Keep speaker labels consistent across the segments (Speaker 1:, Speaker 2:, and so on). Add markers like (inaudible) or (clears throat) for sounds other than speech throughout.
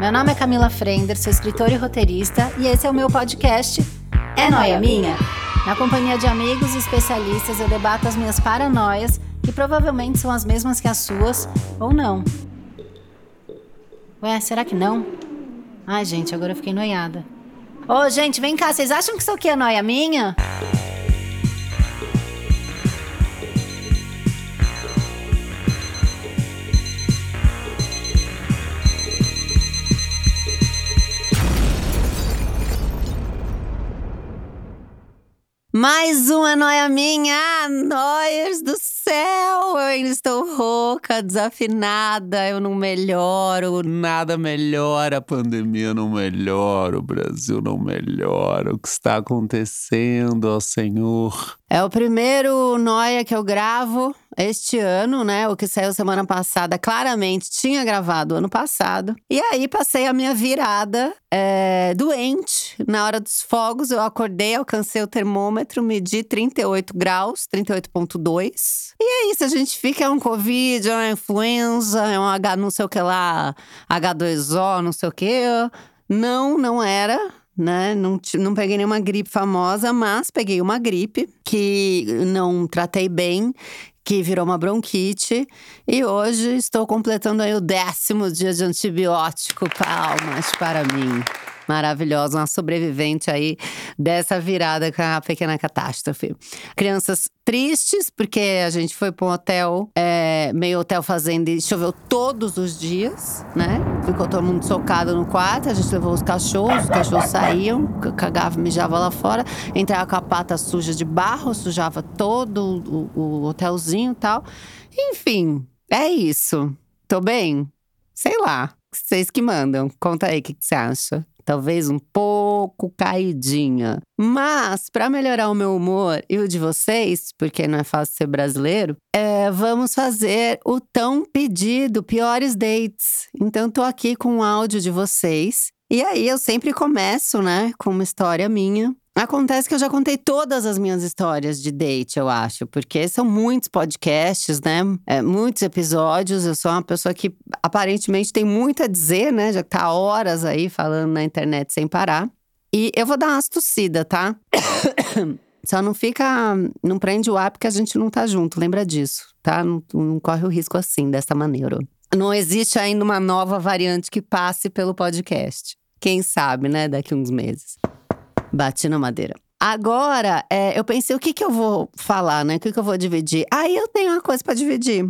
Speaker 1: Meu nome é Camila Frender, sou escritora e roteirista e esse é o meu podcast É Noia Minha? Na companhia de amigos e especialistas eu debato as minhas paranoias, que provavelmente são as mesmas que as suas, ou não. Ué, será que não? Ai, gente, agora eu fiquei noiada. Ô, gente, vem cá, vocês acham que isso aqui é noia minha? Mais uma noia minha! Ah, noias do céu! Eu ainda estou rouca, desafinada, eu não melhoro.
Speaker 2: Nada melhora, a pandemia não melhora, o Brasil não melhora. O que está acontecendo, ó Senhor?
Speaker 1: É o primeiro noia que eu gravo este ano, né? O que saiu semana passada, claramente tinha gravado ano passado. E aí passei a minha virada é, doente. Na hora dos fogos, eu acordei, alcancei o termômetro, medi 38 graus, 38,2. E é isso, a gente fica, é um Covid, é uma influenza, é um H não sei o que lá, H2O, não sei o que. Não, não era né? Não, não peguei nenhuma gripe famosa, mas peguei uma gripe que não tratei bem que virou uma bronquite. E hoje estou completando aí o décimo dia de antibiótico. Palmas para mim maravilhosa, uma sobrevivente aí dessa virada com a pequena catástrofe. Crianças tristes, porque a gente foi para um hotel, é, meio hotel fazenda, e choveu todos os dias, né? Ficou todo mundo socado no quarto, a gente levou os cachorros, os cachorros saíam, cagavam, mijavam lá fora, entrava com a pata suja de barro, sujava todo o, o hotelzinho e tal. Enfim, é isso. Tô bem? Sei lá. Vocês que mandam. Conta aí o que, você acha talvez um pouco caidinha. Mas, para melhorar o meu humor e o de vocês, porque não é fácil ser brasileiro, é, vamos fazer o tão pedido Piores Dates. Então, tô aqui com o áudio de vocês. E aí, eu sempre começo, né, com uma história minha. Acontece que eu já contei todas as minhas histórias de date, eu acho, porque são muitos podcasts, né? É, muitos episódios. Eu sou uma pessoa que aparentemente tem muito a dizer, né? Já tá horas aí falando na internet sem parar. E eu vou dar uma tossidas, tá? (coughs) Só não fica. Não prende o ar porque a gente não tá junto, lembra disso, tá? Não, não corre o risco assim, dessa maneira. Não existe ainda uma nova variante que passe pelo podcast. Quem sabe, né? Daqui uns meses. Bati na madeira. Agora, é, eu pensei o que, que eu vou falar, né? O que, que eu vou dividir? Aí eu tenho uma coisa para dividir.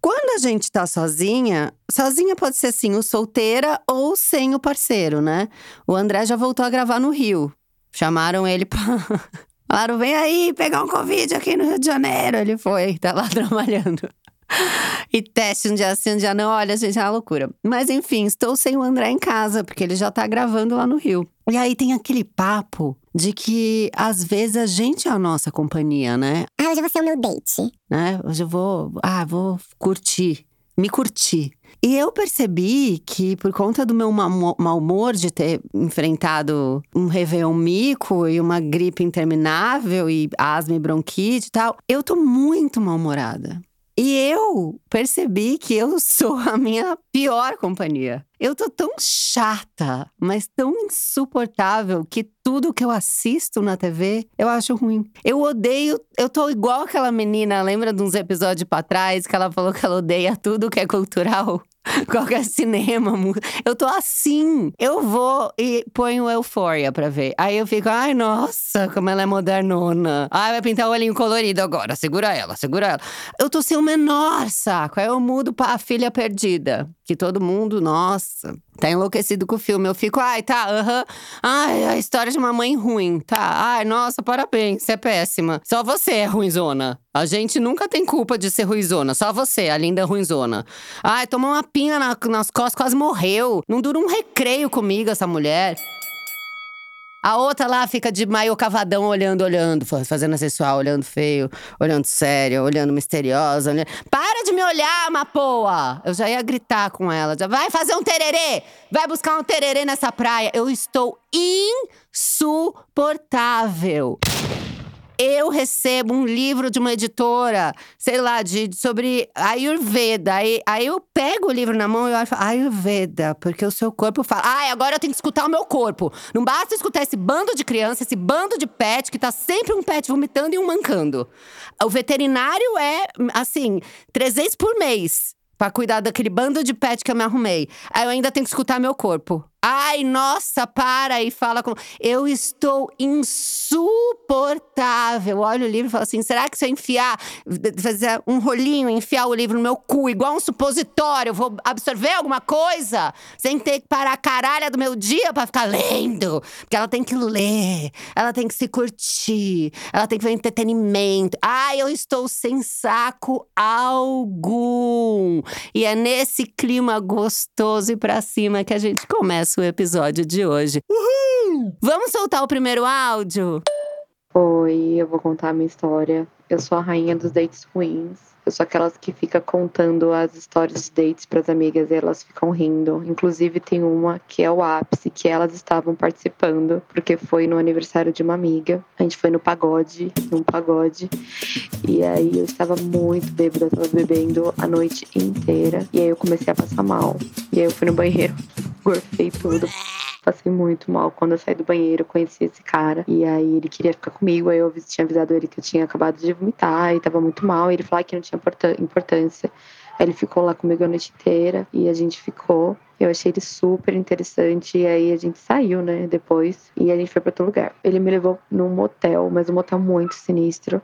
Speaker 1: Quando a gente tá sozinha, sozinha pode ser assim, o solteira ou sem o parceiro, né? O André já voltou a gravar no Rio. Chamaram ele pra. (laughs) Falaram, vem aí pegar um Covid aqui no Rio de Janeiro. Ele foi, tá lá (laughs) trabalhando. (laughs) e teste um dia sim, um dia não. Olha, gente, é uma loucura. Mas enfim, estou sem o André em casa, porque ele já tá gravando lá no Rio. E aí tem aquele papo de que às vezes a gente é a nossa companhia, né?
Speaker 3: Ah, hoje você é o meu date.
Speaker 1: Né? Hoje eu vou, ah, vou curtir, me curtir. E eu percebi que, por conta do meu mau humor de ter enfrentado um Réveillon mico e uma gripe interminável e asma e bronquite e tal, eu tô muito mal-humorada. E eu percebi que eu sou a minha pior companhia. Eu tô tão chata, mas tão insuportável que tudo que eu assisto na TV eu acho ruim. Eu odeio, eu tô igual aquela menina, lembra de uns episódios para trás que ela falou que ela odeia tudo que é cultural? (laughs) qualquer cinema, eu tô assim. Eu vou e ponho Euphoria pra ver. Aí eu fico, ai, nossa, como ela é modernona. Ai, vai pintar o olhinho colorido agora. Segura ela, segura ela. Eu tô sem o menor saco. Aí eu mudo pra A Filha Perdida. Que todo mundo, nossa, tá enlouquecido com o filme. Eu fico, ai, tá, aham. Uh -huh. Ai, a história de uma mãe ruim. Tá, ai, nossa, parabéns, você é péssima. Só você é ruinzona. A gente nunca tem culpa de ser ruizona, só você, a linda ruizona. Ai, tomou uma pinha na, nas costas, quase morreu. Não dura um recreio comigo essa mulher. A outra lá fica de maio cavadão, olhando, olhando, fazendo sexual, olhando feio, olhando sério, olhando misteriosa. Olhando... Para de me olhar, mapoa! Eu já ia gritar com ela. Já vai fazer um tererê! Vai buscar um tererê nessa praia. Eu estou insuportável. Eu recebo um livro de uma editora, sei lá, de, sobre Ayurveda. Aí, aí eu pego o livro na mão e eu Ayurveda, porque o seu corpo fala, ai, agora eu tenho que escutar o meu corpo. Não basta escutar esse bando de criança, esse bando de pet, que tá sempre um pet vomitando e um mancando. O veterinário é, assim, três vezes por mês. Pra cuidar daquele bando de pet que eu me arrumei. Aí eu ainda tenho que escutar meu corpo. Ai, nossa, para e fala com. Eu estou insuportável. Olha o livro e falo assim: será que se eu enfiar, fazer um rolinho, enfiar o livro no meu cu, igual um supositório, eu vou absorver alguma coisa? Sem ter que parar a caralha do meu dia para ficar lendo. Porque ela tem que ler, ela tem que se curtir, ela tem que ver entretenimento. Ai, eu estou sem saco algum. E é nesse clima gostoso e pra cima que a gente começa o episódio de hoje. Uhul! Vamos soltar o primeiro áudio?
Speaker 3: Oi, eu vou contar a minha história. Eu sou a rainha dos dates ruins. Eu sou aquelas que fica contando as histórias de dates para as amigas e elas ficam rindo. Inclusive tem uma que é o ápice que elas estavam participando, porque foi no aniversário de uma amiga. A gente foi no pagode, num pagode. E aí eu estava muito bêbada, eu tava bebendo a noite inteira. E aí eu comecei a passar mal. E aí eu fui no banheiro, gorfei tudo. Passei muito mal quando eu saí do banheiro, conheci esse cara. E aí ele queria ficar comigo. Aí eu tinha avisado ele que eu tinha acabado de vomitar e tava muito mal. E ele falou que não tinha importância. Aí ele ficou lá comigo a noite inteira e a gente ficou. Eu achei ele super interessante e aí a gente saiu, né, depois e a gente foi para outro lugar. Ele me levou num motel, mas um motel muito sinistro.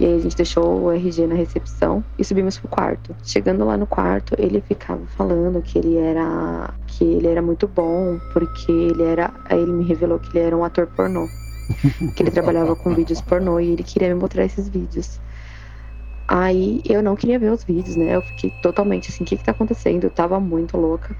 Speaker 3: E aí a gente deixou o RG na recepção e subimos pro quarto. Chegando lá no quarto, ele ficava falando que ele era que ele era muito bom, porque ele era, aí ele me revelou que ele era um ator pornô. (laughs) que ele trabalhava com vídeos pornô e ele queria me mostrar esses vídeos. Aí eu não queria ver os vídeos, né? Eu fiquei totalmente assim, o que que tá acontecendo? Eu tava muito louca.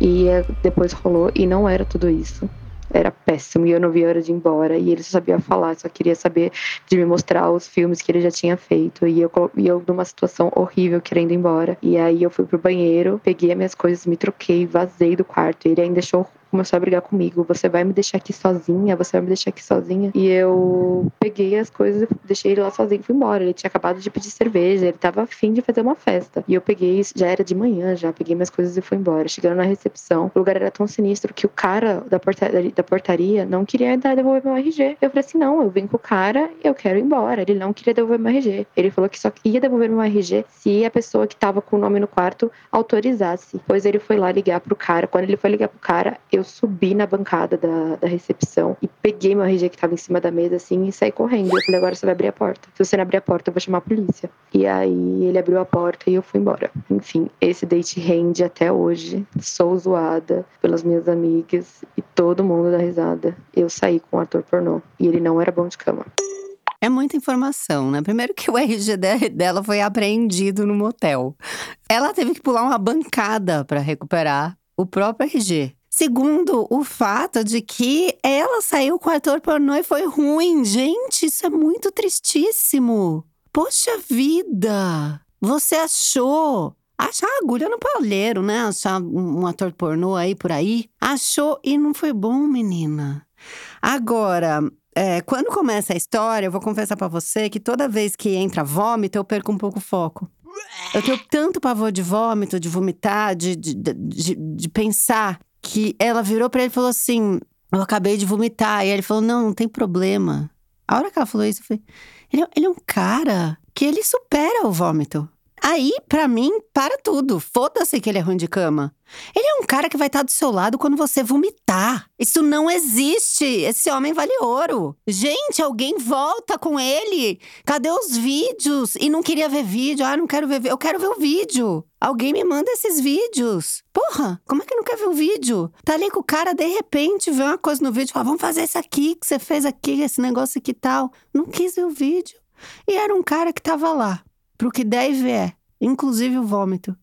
Speaker 3: E eh, depois rolou e não era tudo isso era péssimo e eu não via a hora de ir embora. E ele só sabia falar, só queria saber de me mostrar os filmes que ele já tinha feito. E eu, e eu numa situação horrível, querendo ir embora. E aí eu fui pro banheiro, peguei as minhas coisas, me troquei, vazei do quarto. Ele ainda deixou começou a brigar comigo. Você vai me deixar aqui sozinha? Você vai me deixar aqui sozinha? E eu peguei as coisas deixei ele lá sozinho e fui embora. Ele tinha acabado de pedir cerveja, ele tava afim de fazer uma festa. E eu peguei, já era de manhã já, peguei minhas coisas e fui embora. Chegando na recepção, o lugar era tão sinistro que o cara da portaria, da portaria não queria e devolver meu RG. Eu falei assim: não, eu vim com o cara e eu quero ir embora. Ele não queria devolver meu RG. Ele falou que só ia devolver meu RG se a pessoa que tava com o nome no quarto autorizasse. Pois ele foi lá ligar pro cara. Quando ele foi ligar pro cara, eu subi na bancada da, da recepção e peguei meu RG que tava em cima da mesa, assim, e saí correndo. Eu falei, agora você vai abrir a porta. Se você não abrir a porta, eu vou chamar a polícia. E aí ele abriu a porta e eu fui embora. Enfim, esse date rende até hoje. Sou zoada pelas minhas amigas e todo mundo dá risada. Eu saí com um ator pornô e ele não era bom de cama.
Speaker 1: É muita informação, né? Primeiro que o RG dela foi apreendido no motel. Ela teve que pular uma bancada para recuperar o próprio RG. Segundo, o fato de que ela saiu com o ator pornô e foi ruim. Gente, isso é muito tristíssimo. Poxa vida! Você achou? Achar agulha no palheiro, né? Achar um ator pornô aí por aí. Achou e não foi bom, menina. Agora, é, quando começa a história, eu vou confessar para você que toda vez que entra vômito, eu perco um pouco o foco. Eu tenho tanto pavor de vômito, de vomitar, de, de, de, de pensar que ela virou para ele e falou assim: Eu acabei de vomitar. E ele falou: Não, não tem problema. A hora que ela falou isso, eu falei: Ele, é, ele é um cara que ele supera o vômito. Aí, para mim, para tudo. Foda-se que ele é ruim de cama. Ele é um cara que vai estar do seu lado quando você vomitar. Isso não existe. Esse homem vale ouro. Gente, alguém volta com ele. Cadê os vídeos? E não queria ver vídeo. Ah, não quero ver. Eu quero ver o vídeo. Alguém me manda esses vídeos. Porra, como é que não quer ver o vídeo? Tá ali com o cara, de repente, vê uma coisa no vídeo. Fala, vamos fazer isso aqui que você fez aqui, esse negócio aqui e tal. Não quis ver o vídeo. E era um cara que tava lá pro que der e vier, inclusive o vômito.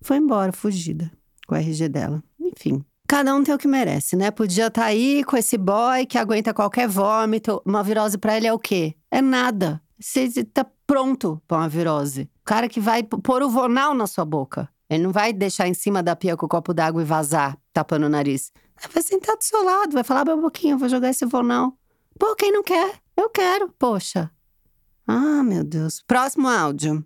Speaker 1: Foi embora, fugida, com o RG dela. Enfim. Cada um tem o que merece, né? Podia estar tá aí com esse boy que aguenta qualquer vômito. Uma virose para ele é o quê? É nada. Você tá pronto pra uma virose. O cara que vai pôr o vonal na sua boca. Ele não vai deixar em cima da pia com o copo d'água e vazar, tapando o nariz. Vai sentar do seu lado, vai falar, meu boquinho, eu vou jogar esse vonal. Pô, quem não quer? Eu quero, poxa. Ah, meu Deus. Próximo áudio.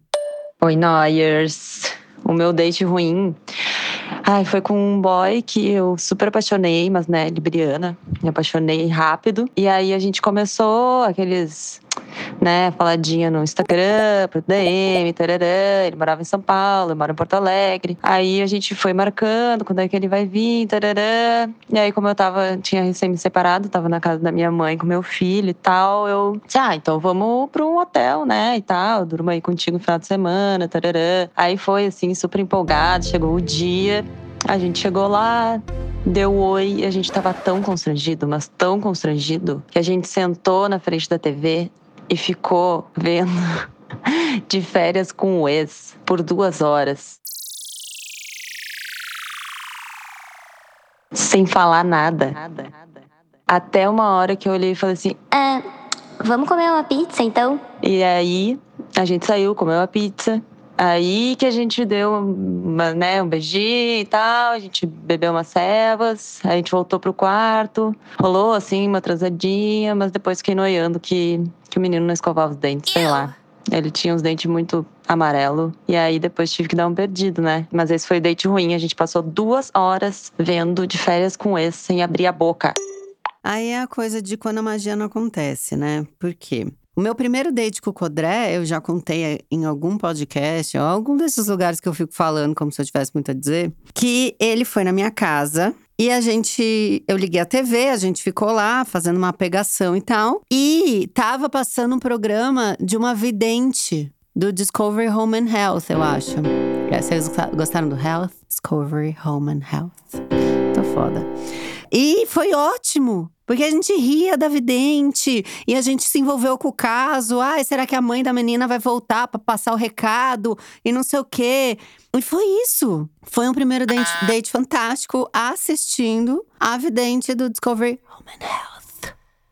Speaker 4: Oi, Noyers. O meu date ruim. Ai, foi com um boy que eu super apaixonei, mas né, libriana. Me apaixonei rápido. E aí a gente começou aqueles né, faladinha no Instagram, pro DM, tarará. Ele morava em São Paulo, eu moro em Porto Alegre. Aí a gente foi marcando quando é que ele vai vir, tarará. E aí, como eu tava, tinha recém me separado, tava na casa da minha mãe com meu filho e tal, eu disse, ah, então vamos pra um hotel, né, e tal, durmo aí contigo no final de semana, tarará. Aí foi, assim, super empolgado, chegou o dia, a gente chegou lá, deu oi e a gente tava tão constrangido, mas tão constrangido, que a gente sentou na frente da TV e ficou vendo (laughs) de férias com o ex por duas horas. Sem falar nada. Até uma hora que eu olhei e falei assim:
Speaker 5: Ah, vamos comer uma pizza então?
Speaker 4: E aí a gente saiu, comeu a pizza. Aí que a gente deu uma, né, um beijinho e tal, a gente bebeu umas cevas, a gente voltou pro quarto, rolou assim uma transadinha, mas depois fiquei noiando que, que o menino não escovava os dentes, sei lá. Ele tinha os dentes muito amarelo. E aí depois tive que dar um perdido, né? Mas esse foi o date ruim. A gente passou duas horas vendo de férias com esse sem abrir a boca.
Speaker 1: Aí é a coisa de quando a magia não acontece, né? Por quê? O meu primeiro date com o Codré, eu já contei em algum podcast, ou algum desses lugares que eu fico falando como se eu tivesse muito a dizer, que ele foi na minha casa e a gente, eu liguei a TV, a gente ficou lá fazendo uma pegação e tal, e tava passando um programa de uma vidente do Discovery Home and Health, eu acho. Vocês gostaram do Health? Discovery Home and Health. Tô foda. E foi ótimo. Porque a gente ria da vidente e a gente se envolveu com o caso. Ai, será que a mãe da menina vai voltar para passar o recado e não sei o quê? E foi isso. Foi um primeiro date, date fantástico assistindo a vidente do Discovery Home and Health.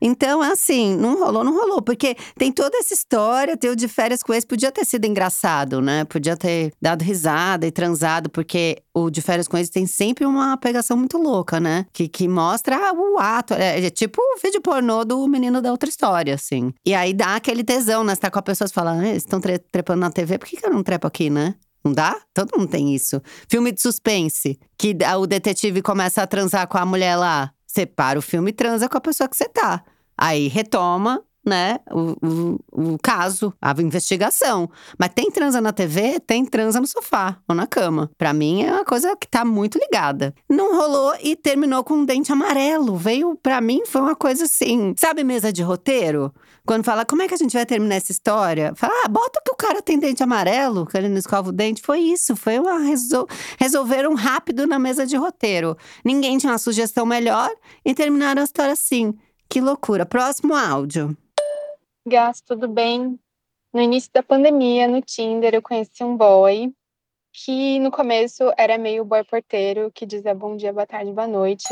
Speaker 1: Então, assim, não rolou, não rolou. Porque tem toda essa história, ter o de férias com esse podia ter sido engraçado, né? Podia ter dado risada e transado, porque o de férias com esse tem sempre uma pegação muito louca, né? Que, que mostra o ato. É, é tipo o vídeo pornô do menino da outra história, assim. E aí dá aquele tesão, né? Você tá com a pessoa e fala, ah, eles estão tre trepando na TV, por que, que eu não trepo aqui, né? Não dá? Todo mundo tem isso. Filme de suspense, que o detetive começa a transar com a mulher lá. Você para o filme e transa com a pessoa que você tá. Aí retoma né, o, o, o, caso, a investigação. Mas tem transa na TV, tem transa no sofá ou na cama. Para mim é uma coisa que tá muito ligada. Não rolou e terminou com um dente amarelo. Veio, para mim, foi uma coisa assim. Sabe mesa de roteiro? Quando fala, como é que a gente vai terminar essa história? Fala, ah, bota que o cara tem dente amarelo, que ele não escova o dente. Foi isso, foi uma. Resol... Resolveram rápido na mesa de roteiro. Ninguém tinha uma sugestão melhor e terminaram a história assim. Que loucura. Próximo áudio.
Speaker 6: Gás, tudo bem? No início da pandemia, no Tinder, eu conheci um boy que no começo era meio boy porteiro, que dizia bom dia, boa tarde, boa noite.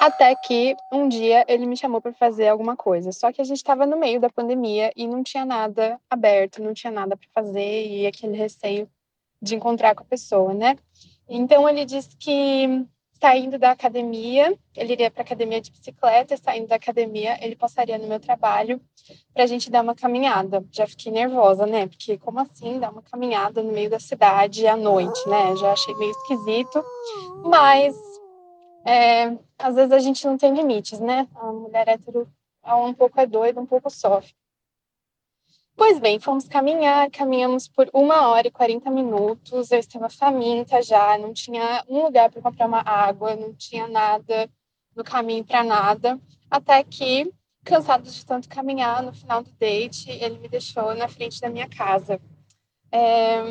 Speaker 6: Até que um dia ele me chamou para fazer alguma coisa. Só que a gente estava no meio da pandemia e não tinha nada aberto, não tinha nada para fazer e aquele receio de encontrar com a pessoa, né? Então ele disse que saindo da academia, ele iria para a academia de bicicleta, saindo da academia, ele passaria no meu trabalho para a gente dar uma caminhada. Já fiquei nervosa, né? Porque como assim dar uma caminhada no meio da cidade à noite, né? Já achei meio esquisito, mas é, às vezes a gente não tem limites, né? A mulher hétero um pouco é doida, um pouco sofre. Pois bem, fomos caminhar, caminhamos por uma hora e 40 minutos. Eu estava faminta já, não tinha um lugar para comprar uma água, não tinha nada no caminho para nada. Até que, cansado de tanto caminhar, no final do date, ele me deixou na frente da minha casa. É,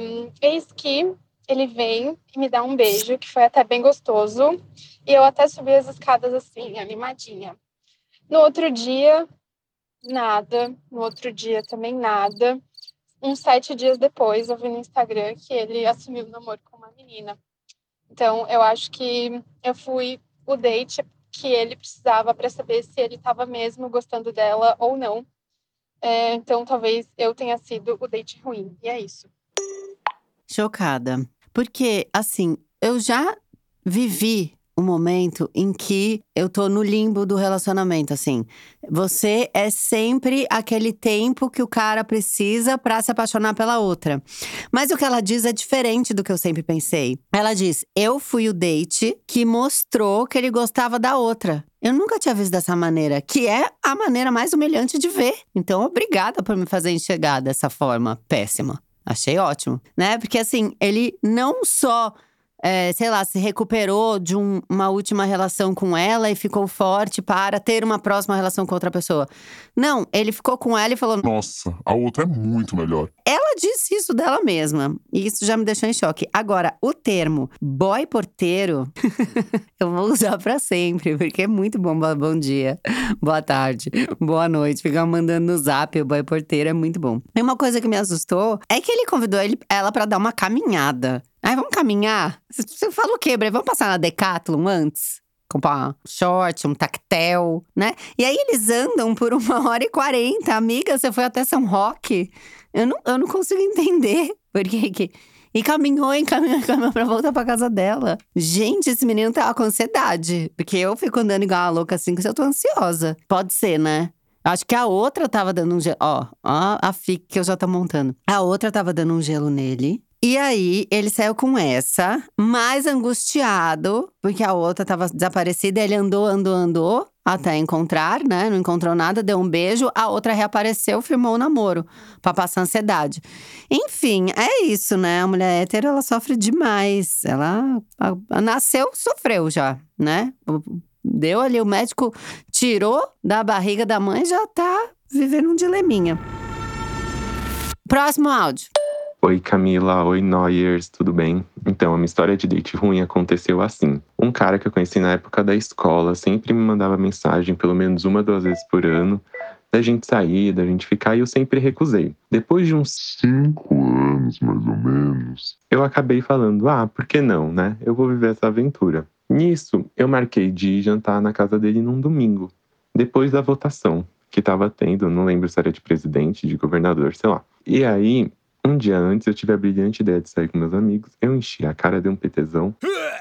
Speaker 6: eis que ele vem e me dá um beijo, que foi até bem gostoso. E eu até subi as escadas assim, animadinha. No outro dia, nada. No outro dia também nada. Uns sete dias depois, eu vi no Instagram que ele assumiu o namoro com uma menina. Então, eu acho que eu fui o date que ele precisava para saber se ele estava mesmo gostando dela ou não. É, então, talvez eu tenha sido o date ruim. E é isso.
Speaker 1: Chocada. Porque, assim, eu já vivi um momento em que eu tô no limbo do relacionamento, assim. Você é sempre aquele tempo que o cara precisa pra se apaixonar pela outra. Mas o que ela diz é diferente do que eu sempre pensei. Ela diz: Eu fui o date que mostrou que ele gostava da outra. Eu nunca tinha visto dessa maneira, que é a maneira mais humilhante de ver. Então, obrigada por me fazer enxergar dessa forma péssima. Achei ótimo, né? Porque assim, ele não só é, sei lá, se recuperou de um- uma última relação com ela e ficou forte para ter uma próxima relação com outra pessoa. Não, ele ficou com ela e falou:
Speaker 7: Nossa, a outra é muito melhor.
Speaker 1: ela disse isso dela mesma. E isso já me deixou em choque. Agora, o termo boy porteiro, (laughs) eu vou usar pra sempre, porque é muito bom. Bo- Bom dia, boa tarde, boa noite. Ficar mandando no zap o boy porteiro é muito bom. E uma coisa que me assustou é que ele convidou ele- ela pra dar uma caminhada. Ai, vamos caminhar? Você- fala o quê, Bre? Vamos passar na Decathlon antes? Comprar um short, um tactel, né? E aí eles andam por uma (laughs) hora e quarenta. Amiga, você foi até São Roque? Eu não, eu não consigo entender (laughs) por que que. E caminhou, e caminhou, e (laughs) caminhou pra voltar pra casa dela. Gente, esse menino tava com ansiedade. Porque eu fico andando igual uma louca assim, que eu tô ansiosa. Pode ser, né? Acho que a outra tava dando um gelo. Ó, ó a fic que eu já tô montando. A outra tava dando um gelo nele. E aí, ele saiu com essa, mais angustiado, porque a outra tava desaparecida. Ele andou, andou, andou, até encontrar, né? Não encontrou nada, deu um beijo. A outra reapareceu, firmou o namoro, pra passar ansiedade. Enfim, é isso, né? A mulher hétero, ela sofre demais. Ela nasceu, sofreu já, né? Deu ali, o médico tirou da barriga da mãe, já tá vivendo um dileminha. Próximo áudio.
Speaker 8: Oi Camila, oi Noyers, tudo bem? Então, a minha história de date ruim aconteceu assim. Um cara que eu conheci na época da escola sempre me mandava mensagem pelo menos uma, duas vezes por ano, da gente sair, da gente ficar, e eu sempre recusei. Depois de uns
Speaker 7: Cinco anos, mais ou menos.
Speaker 8: eu acabei falando, ah, por que não, né? Eu vou viver essa aventura. Nisso, eu marquei de jantar na casa dele num domingo, depois da votação que tava tendo, não lembro se era de presidente, de governador, sei lá. E aí, um dia antes, eu tive a brilhante ideia de sair com meus amigos, eu enchi a cara de um PTzão,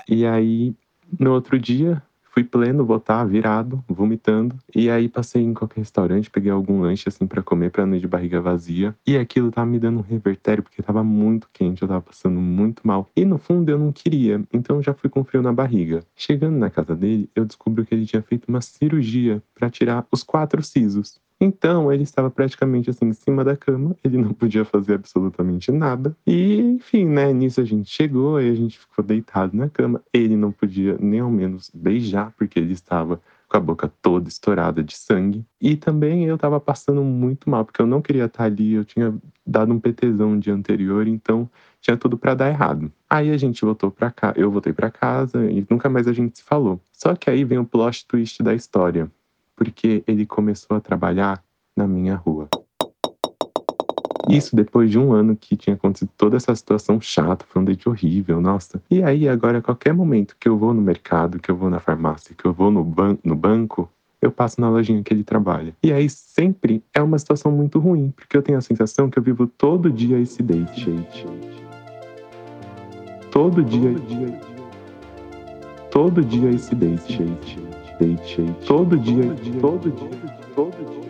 Speaker 8: e aí, no outro dia, fui pleno, votar, virado, vomitando. E aí passei em qualquer restaurante, peguei algum lanche assim pra comer, pra não ir de barriga vazia. E aquilo tava me dando um revertério, porque tava muito quente, eu tava passando muito mal. E no fundo eu não queria, então já fui com frio na barriga. Chegando na casa dele, eu descobri que ele tinha feito uma cirurgia pra tirar os quatro sisos. Então, ele estava praticamente assim em cima da cama, ele não podia fazer absolutamente nada. E, enfim, né, nisso a gente chegou, aí a gente ficou deitado na cama. Ele não podia nem ao menos beijar, porque ele estava com a boca toda estourada de sangue. E também eu estava passando muito mal, porque eu não queria estar ali, eu tinha dado um PTzão no dia anterior, então tinha tudo para dar errado. Aí a gente voltou para cá, eu voltei para casa e nunca mais a gente se falou. Só que aí vem o plot twist da história porque ele começou a trabalhar na minha rua. Isso depois de um ano que tinha acontecido toda essa situação chata, foi um date horrível, nossa. E aí, agora, a qualquer momento que eu vou no mercado, que eu vou na farmácia, que eu vou no, ban no banco, eu passo na lojinha que ele trabalha. E aí, sempre é uma situação muito ruim, porque eu tenho a sensação que eu vivo todo dia esse date. Todo dia. Todo dia esse date. Todo dia. Todo dia. Todo dia.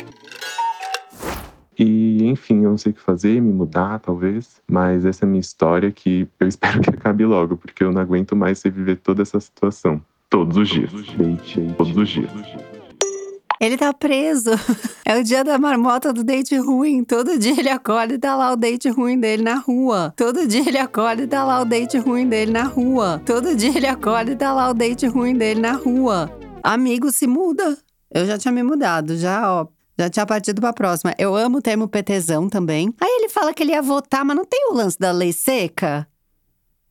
Speaker 8: E, enfim, eu não sei o que fazer, me mudar, talvez. Mas essa é a minha história que eu espero que (laughs) acabe logo, porque eu não aguento mais viver toda essa situação. Todos os dias. Todos os dias.
Speaker 1: Ele tá preso. (laughs) É o dia da marmota do date ruim. Todo dia ele acorda e tá lá o date ruim dele na rua. Todo dia ele acorda e tá lá o date ruim dele na rua. Todo dia ele acorda e tá lá o date ruim dele na rua. Amigo, se muda. Eu já tinha me mudado, já, ó. Já tinha partido pra próxima. Eu amo o termo PTzão também. Aí ele fala que ele ia votar, mas não tem o lance da lei seca?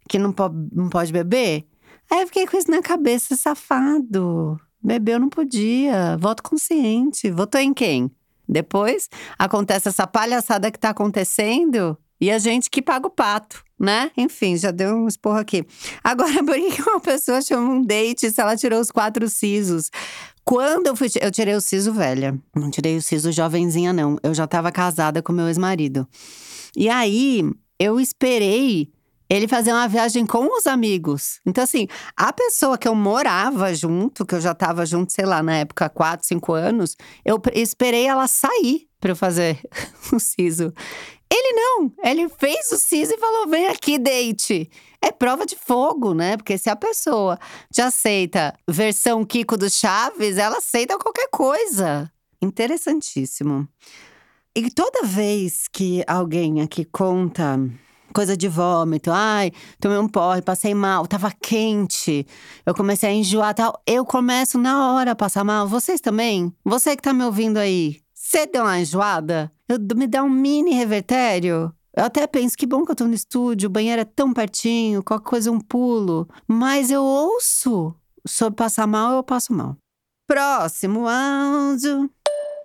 Speaker 1: Que não, po não pode beber? Aí eu fiquei com isso na cabeça, safado. Bebeu não podia. Voto consciente. Votou em quem? Depois acontece essa palhaçada que tá acontecendo e a gente que paga o pato, né? Enfim, já deu um esporro aqui. Agora, (laughs) por que uma pessoa chama um date se ela tirou os quatro sisos? Quando eu fui. Eu tirei o siso velha. Não tirei o siso jovenzinha, não. Eu já tava casada com meu ex-marido. E aí, eu esperei ele fazia uma viagem com os amigos. Então, assim, a pessoa que eu morava junto, que eu já tava junto, sei lá, na época, 4, 5 anos, eu esperei ela sair para eu fazer (laughs) o siso. Ele não, ele fez o siso e falou: vem aqui, date. É prova de fogo, né? Porque se a pessoa te aceita versão Kiko do Chaves, ela aceita qualquer coisa. Interessantíssimo. E toda vez que alguém aqui conta coisa de vômito, ai, tomei um porre, passei mal, tava quente, eu comecei a enjoar tal, eu começo na hora a passar mal. Vocês também? Você que tá me ouvindo aí, você deu uma enjoada? Eu, me dá um mini revertério? Eu até penso que bom que eu tô no estúdio, o banheiro é tão pertinho, qualquer coisa um pulo. Mas eu ouço sobre passar mal, eu passo mal. Próximo áudio.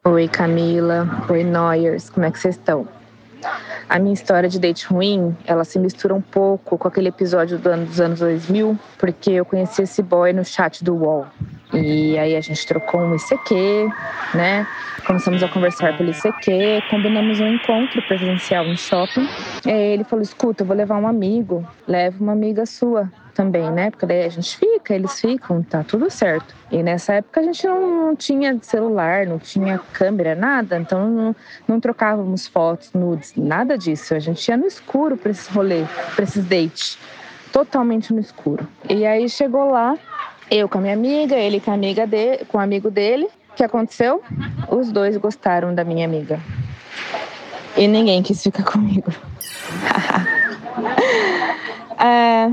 Speaker 9: Oi, Camila. Oi, Noyers. Como é que vocês estão? A minha história de date ruim, ela se mistura um pouco com aquele episódio do ano, dos anos 2000, porque eu conheci esse boy no chat do UOL. E aí a gente trocou um ICQ, né? Começamos a conversar pelo ICQ, combinamos um encontro presencial no shopping. Ele falou: escuta, eu vou levar um amigo, leva uma amiga sua também, né? Porque daí a gente fica, eles ficam, tá tudo certo. E nessa época a gente não, não tinha celular, não tinha câmera, nada, então não, não trocávamos fotos, nudes, nada disso. A gente ia no escuro para esses rolê, para esses dates, totalmente no escuro. E aí chegou lá, eu com a minha amiga, ele com a amiga de, com o amigo dele. O que aconteceu? Os dois gostaram da minha amiga. E ninguém quis ficar (laughs) comigo. (laughs) é,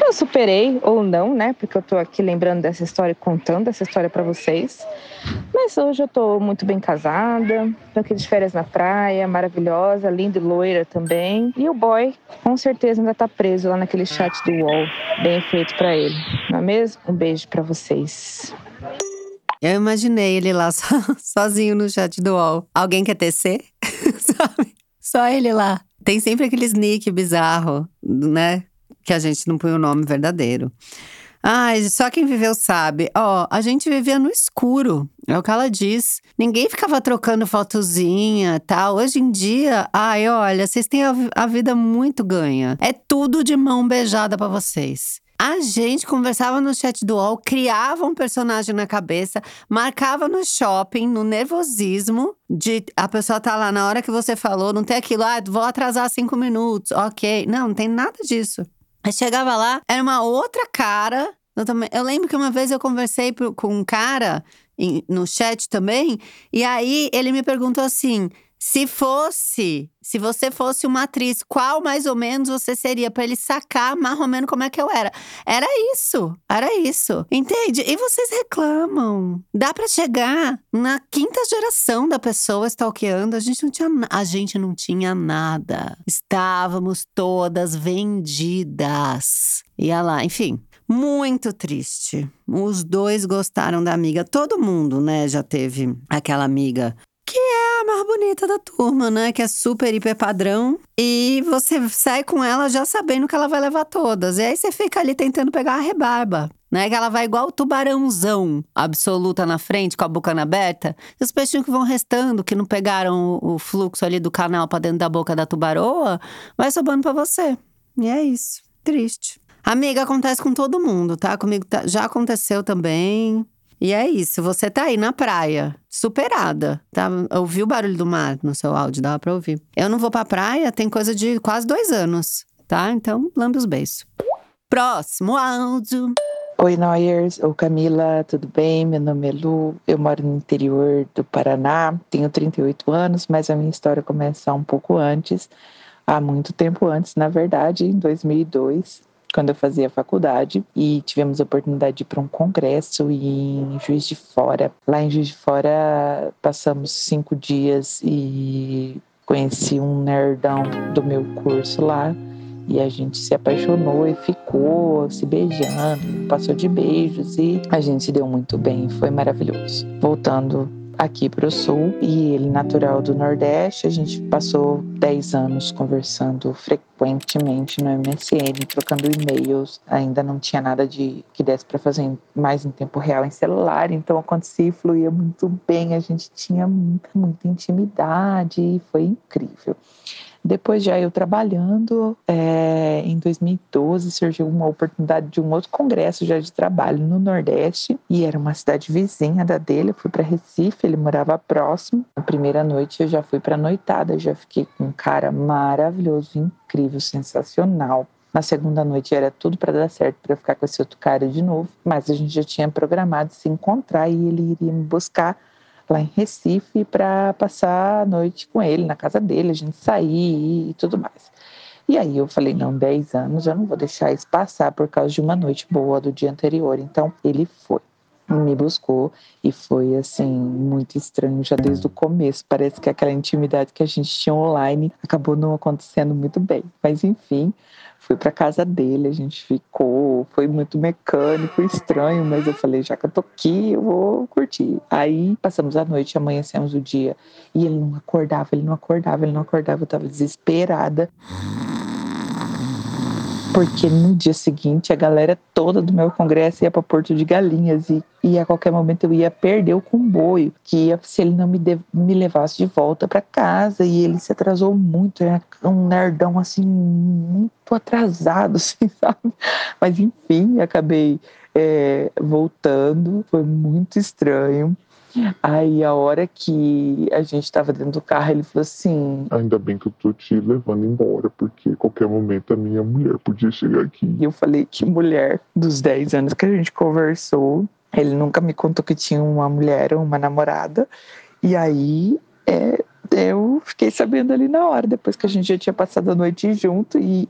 Speaker 9: eu superei ou não, né? Porque eu tô aqui lembrando dessa história contando essa história para vocês. Mas hoje eu tô muito bem casada, tô aqui de férias na praia, maravilhosa, linda e loira também. E o boy, com certeza, ainda tá preso lá naquele chat do UOL. Bem feito para ele, não é mesmo? Um beijo para vocês.
Speaker 1: Eu imaginei ele lá (laughs) so, sozinho no chat do UOL. Alguém quer tecer? (laughs) Só ele lá. Tem sempre aquele sneak bizarro, né? Que a gente não põe o nome verdadeiro. Ai, só quem viveu sabe. Ó, a gente vivia no escuro, é o que ela diz. Ninguém ficava trocando fotozinha tal. Hoje em dia, ai, olha, vocês têm a, a vida muito ganha. É tudo de mão beijada para vocês. A gente conversava no chat do UOL, criava um personagem na cabeça, marcava no shopping, no nervosismo de a pessoa tá lá na hora que você falou, não tem aquilo, ah, vou atrasar cinco minutos, ok. Não, não tem nada disso. Aí chegava lá, era uma outra cara. Eu, também, eu lembro que uma vez eu conversei com um cara no chat também, e aí ele me perguntou assim: se fosse, se você fosse uma atriz, qual mais ou menos você seria para ele sacar mais ou menos como é que eu era? Era isso, era isso. Entende? E vocês reclamam. Dá para chegar na quinta geração da pessoa stalkeando, a gente não tinha a gente não tinha nada. Estávamos todas vendidas. Ia lá, enfim, muito triste. Os dois gostaram da amiga. Todo mundo, né, já teve aquela amiga que é mais bonita da turma, né? Que é super, hiper padrão. E você sai com ela já sabendo que ela vai levar todas. E aí você fica ali tentando pegar a rebarba. Né, que ela vai igual o tubarãozão absoluta na frente, com a boca aberta. E os peixinhos que vão restando, que não pegaram o fluxo ali do canal para dentro da boca da tubaroa, vai sobrando para você. E é isso. Triste. Amiga, acontece com todo mundo, tá? Comigo tá, já aconteceu também. E é isso, você tá aí na praia, superada, tá? Ouvi o barulho do mar no seu áudio, dava pra ouvir. Eu não vou pra praia, tem coisa de quase dois anos, tá? Então, lambe os beijos. Próximo áudio.
Speaker 10: Oi, Noyers. Oi, Camila, tudo bem? Meu nome é Lu, eu moro no interior do Paraná, tenho 38 anos, mas a minha história começa um pouco antes, há muito tempo antes, na verdade, em 2002 quando eu fazia faculdade e tivemos a oportunidade de ir para um congresso em Juiz de Fora. Lá em Juiz de Fora passamos cinco dias e conheci um nerdão do meu curso lá e a gente se apaixonou e ficou se beijando, passou de beijos e a gente se deu muito bem, foi maravilhoso. Voltando aqui para o sul e ele natural do Nordeste. A gente passou 10 anos conversando frequentemente no MSN, trocando e-mails. Ainda não tinha nada de que desse para fazer mais em tempo real em celular, então acontecia e fluía muito bem. A gente tinha muita, muita intimidade e foi incrível. Depois já eu trabalhando, é, em 2012 surgiu uma oportunidade de um outro congresso já de trabalho no Nordeste e era uma cidade vizinha da dele. Eu fui para Recife, ele morava próximo. Na primeira noite eu já fui para noitada, já fiquei com um cara maravilhoso, incrível, sensacional. Na segunda noite era tudo para dar certo para ficar com esse outro cara de novo, mas a gente já tinha programado se encontrar e ele iria me buscar lá em Recife para passar a noite com ele na casa dele, a gente sair e tudo mais. E aí eu falei, não, 10 anos, eu não vou deixar isso passar por causa de uma noite boa do dia anterior. Então ele foi me buscou e foi assim muito estranho já desde o começo. Parece que aquela intimidade que a gente tinha online acabou não acontecendo muito bem. Mas enfim, fui para casa dele, a gente ficou, foi muito mecânico, estranho, mas eu falei, já que eu tô aqui, eu vou curtir. Aí passamos a noite, amanhecemos o dia e ele não acordava, ele não acordava, ele não acordava, eu tava desesperada porque no dia seguinte a galera toda do meu congresso ia para Porto de Galinhas e, e a qualquer momento eu ia perder o comboio, que ia, se ele não me, de, me levasse de volta para casa e ele se atrasou muito, era um nerdão assim muito atrasado, (laughs) assim, sabe? Mas enfim, acabei é, voltando, foi muito estranho. Aí a hora que a gente estava dentro do carro, ele falou assim:
Speaker 7: Ainda bem que eu tô te levando embora, porque a qualquer momento a minha mulher podia chegar aqui.
Speaker 10: E eu falei: Que mulher? Dos 10 anos que a gente conversou, ele nunca me contou que tinha uma mulher ou uma namorada. E aí é, eu fiquei sabendo ali na hora, depois que a gente já tinha passado a noite junto. E,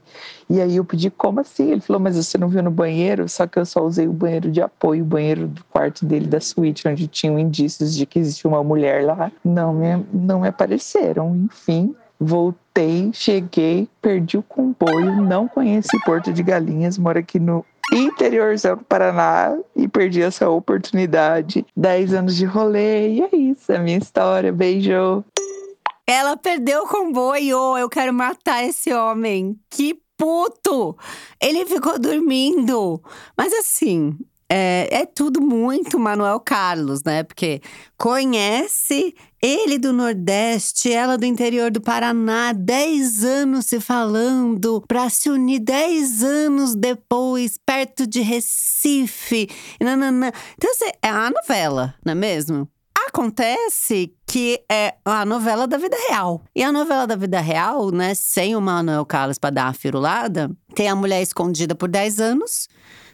Speaker 10: e aí eu pedi, como assim? Ele falou, mas você não viu no banheiro? Só que eu só usei o banheiro de apoio, o banheiro do quarto dele, da suíte, onde tinham indícios de que existia uma mulher lá. Não me, não me apareceram. Enfim, voltei, cheguei, perdi o comboio, não conheci Porto de Galinhas, moro aqui no interiorzão do Paraná e perdi essa oportunidade. Dez anos de rolê e é isso, é a minha história. Beijo!
Speaker 1: Ela perdeu o comboio. Eu quero matar esse homem. Que puto! Ele ficou dormindo. Mas assim, é, é, tudo muito Manuel Carlos, né? Porque conhece ele do Nordeste, ela do interior do Paraná, 10 anos se falando, para se unir 10 anos depois, perto de Recife. Então, assim, é a novela, não é mesmo? Acontece que é a novela da vida real. E a novela da vida real, né, sem o Manuel Carlos para dar uma firulada, tem a mulher escondida por 10 anos,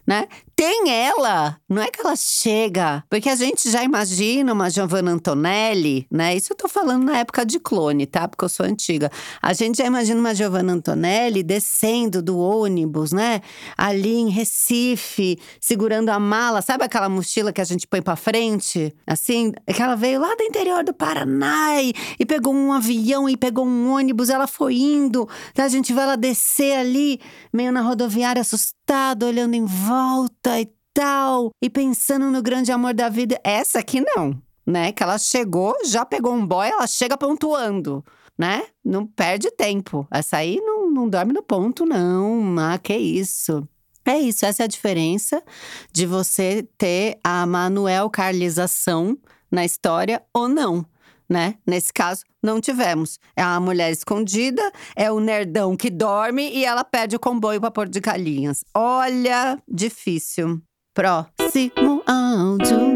Speaker 1: né? Tem ela, não é que ela chega, porque a gente já imagina uma Giovanna Antonelli, né? Isso eu tô falando na época de clone, tá? Porque eu sou antiga. A gente já imagina uma Giovanna Antonelli descendo do ônibus, né? Ali em Recife, segurando a mala, sabe aquela mochila que a gente põe para frente? Assim, é que ela veio lá do interior do Paraná e, e pegou um avião e pegou um ônibus, ela foi indo, tá? a gente vai ela descer ali, meio na rodoviária, assustada, olhando em volta e tal, e pensando no grande amor da vida. Essa aqui não, né? Que ela chegou, já pegou um boy, ela chega pontuando, né? Não perde tempo. Essa aí não, não dorme no ponto, não. Ah, que isso. É isso, essa é a diferença de você ter a Manuel Carlização na história ou não. Né? Nesse caso, não tivemos. É a mulher escondida, é o nerdão que dorme e ela pede o comboio para Porto de Galinhas. Olha, difícil. Próximo áudio.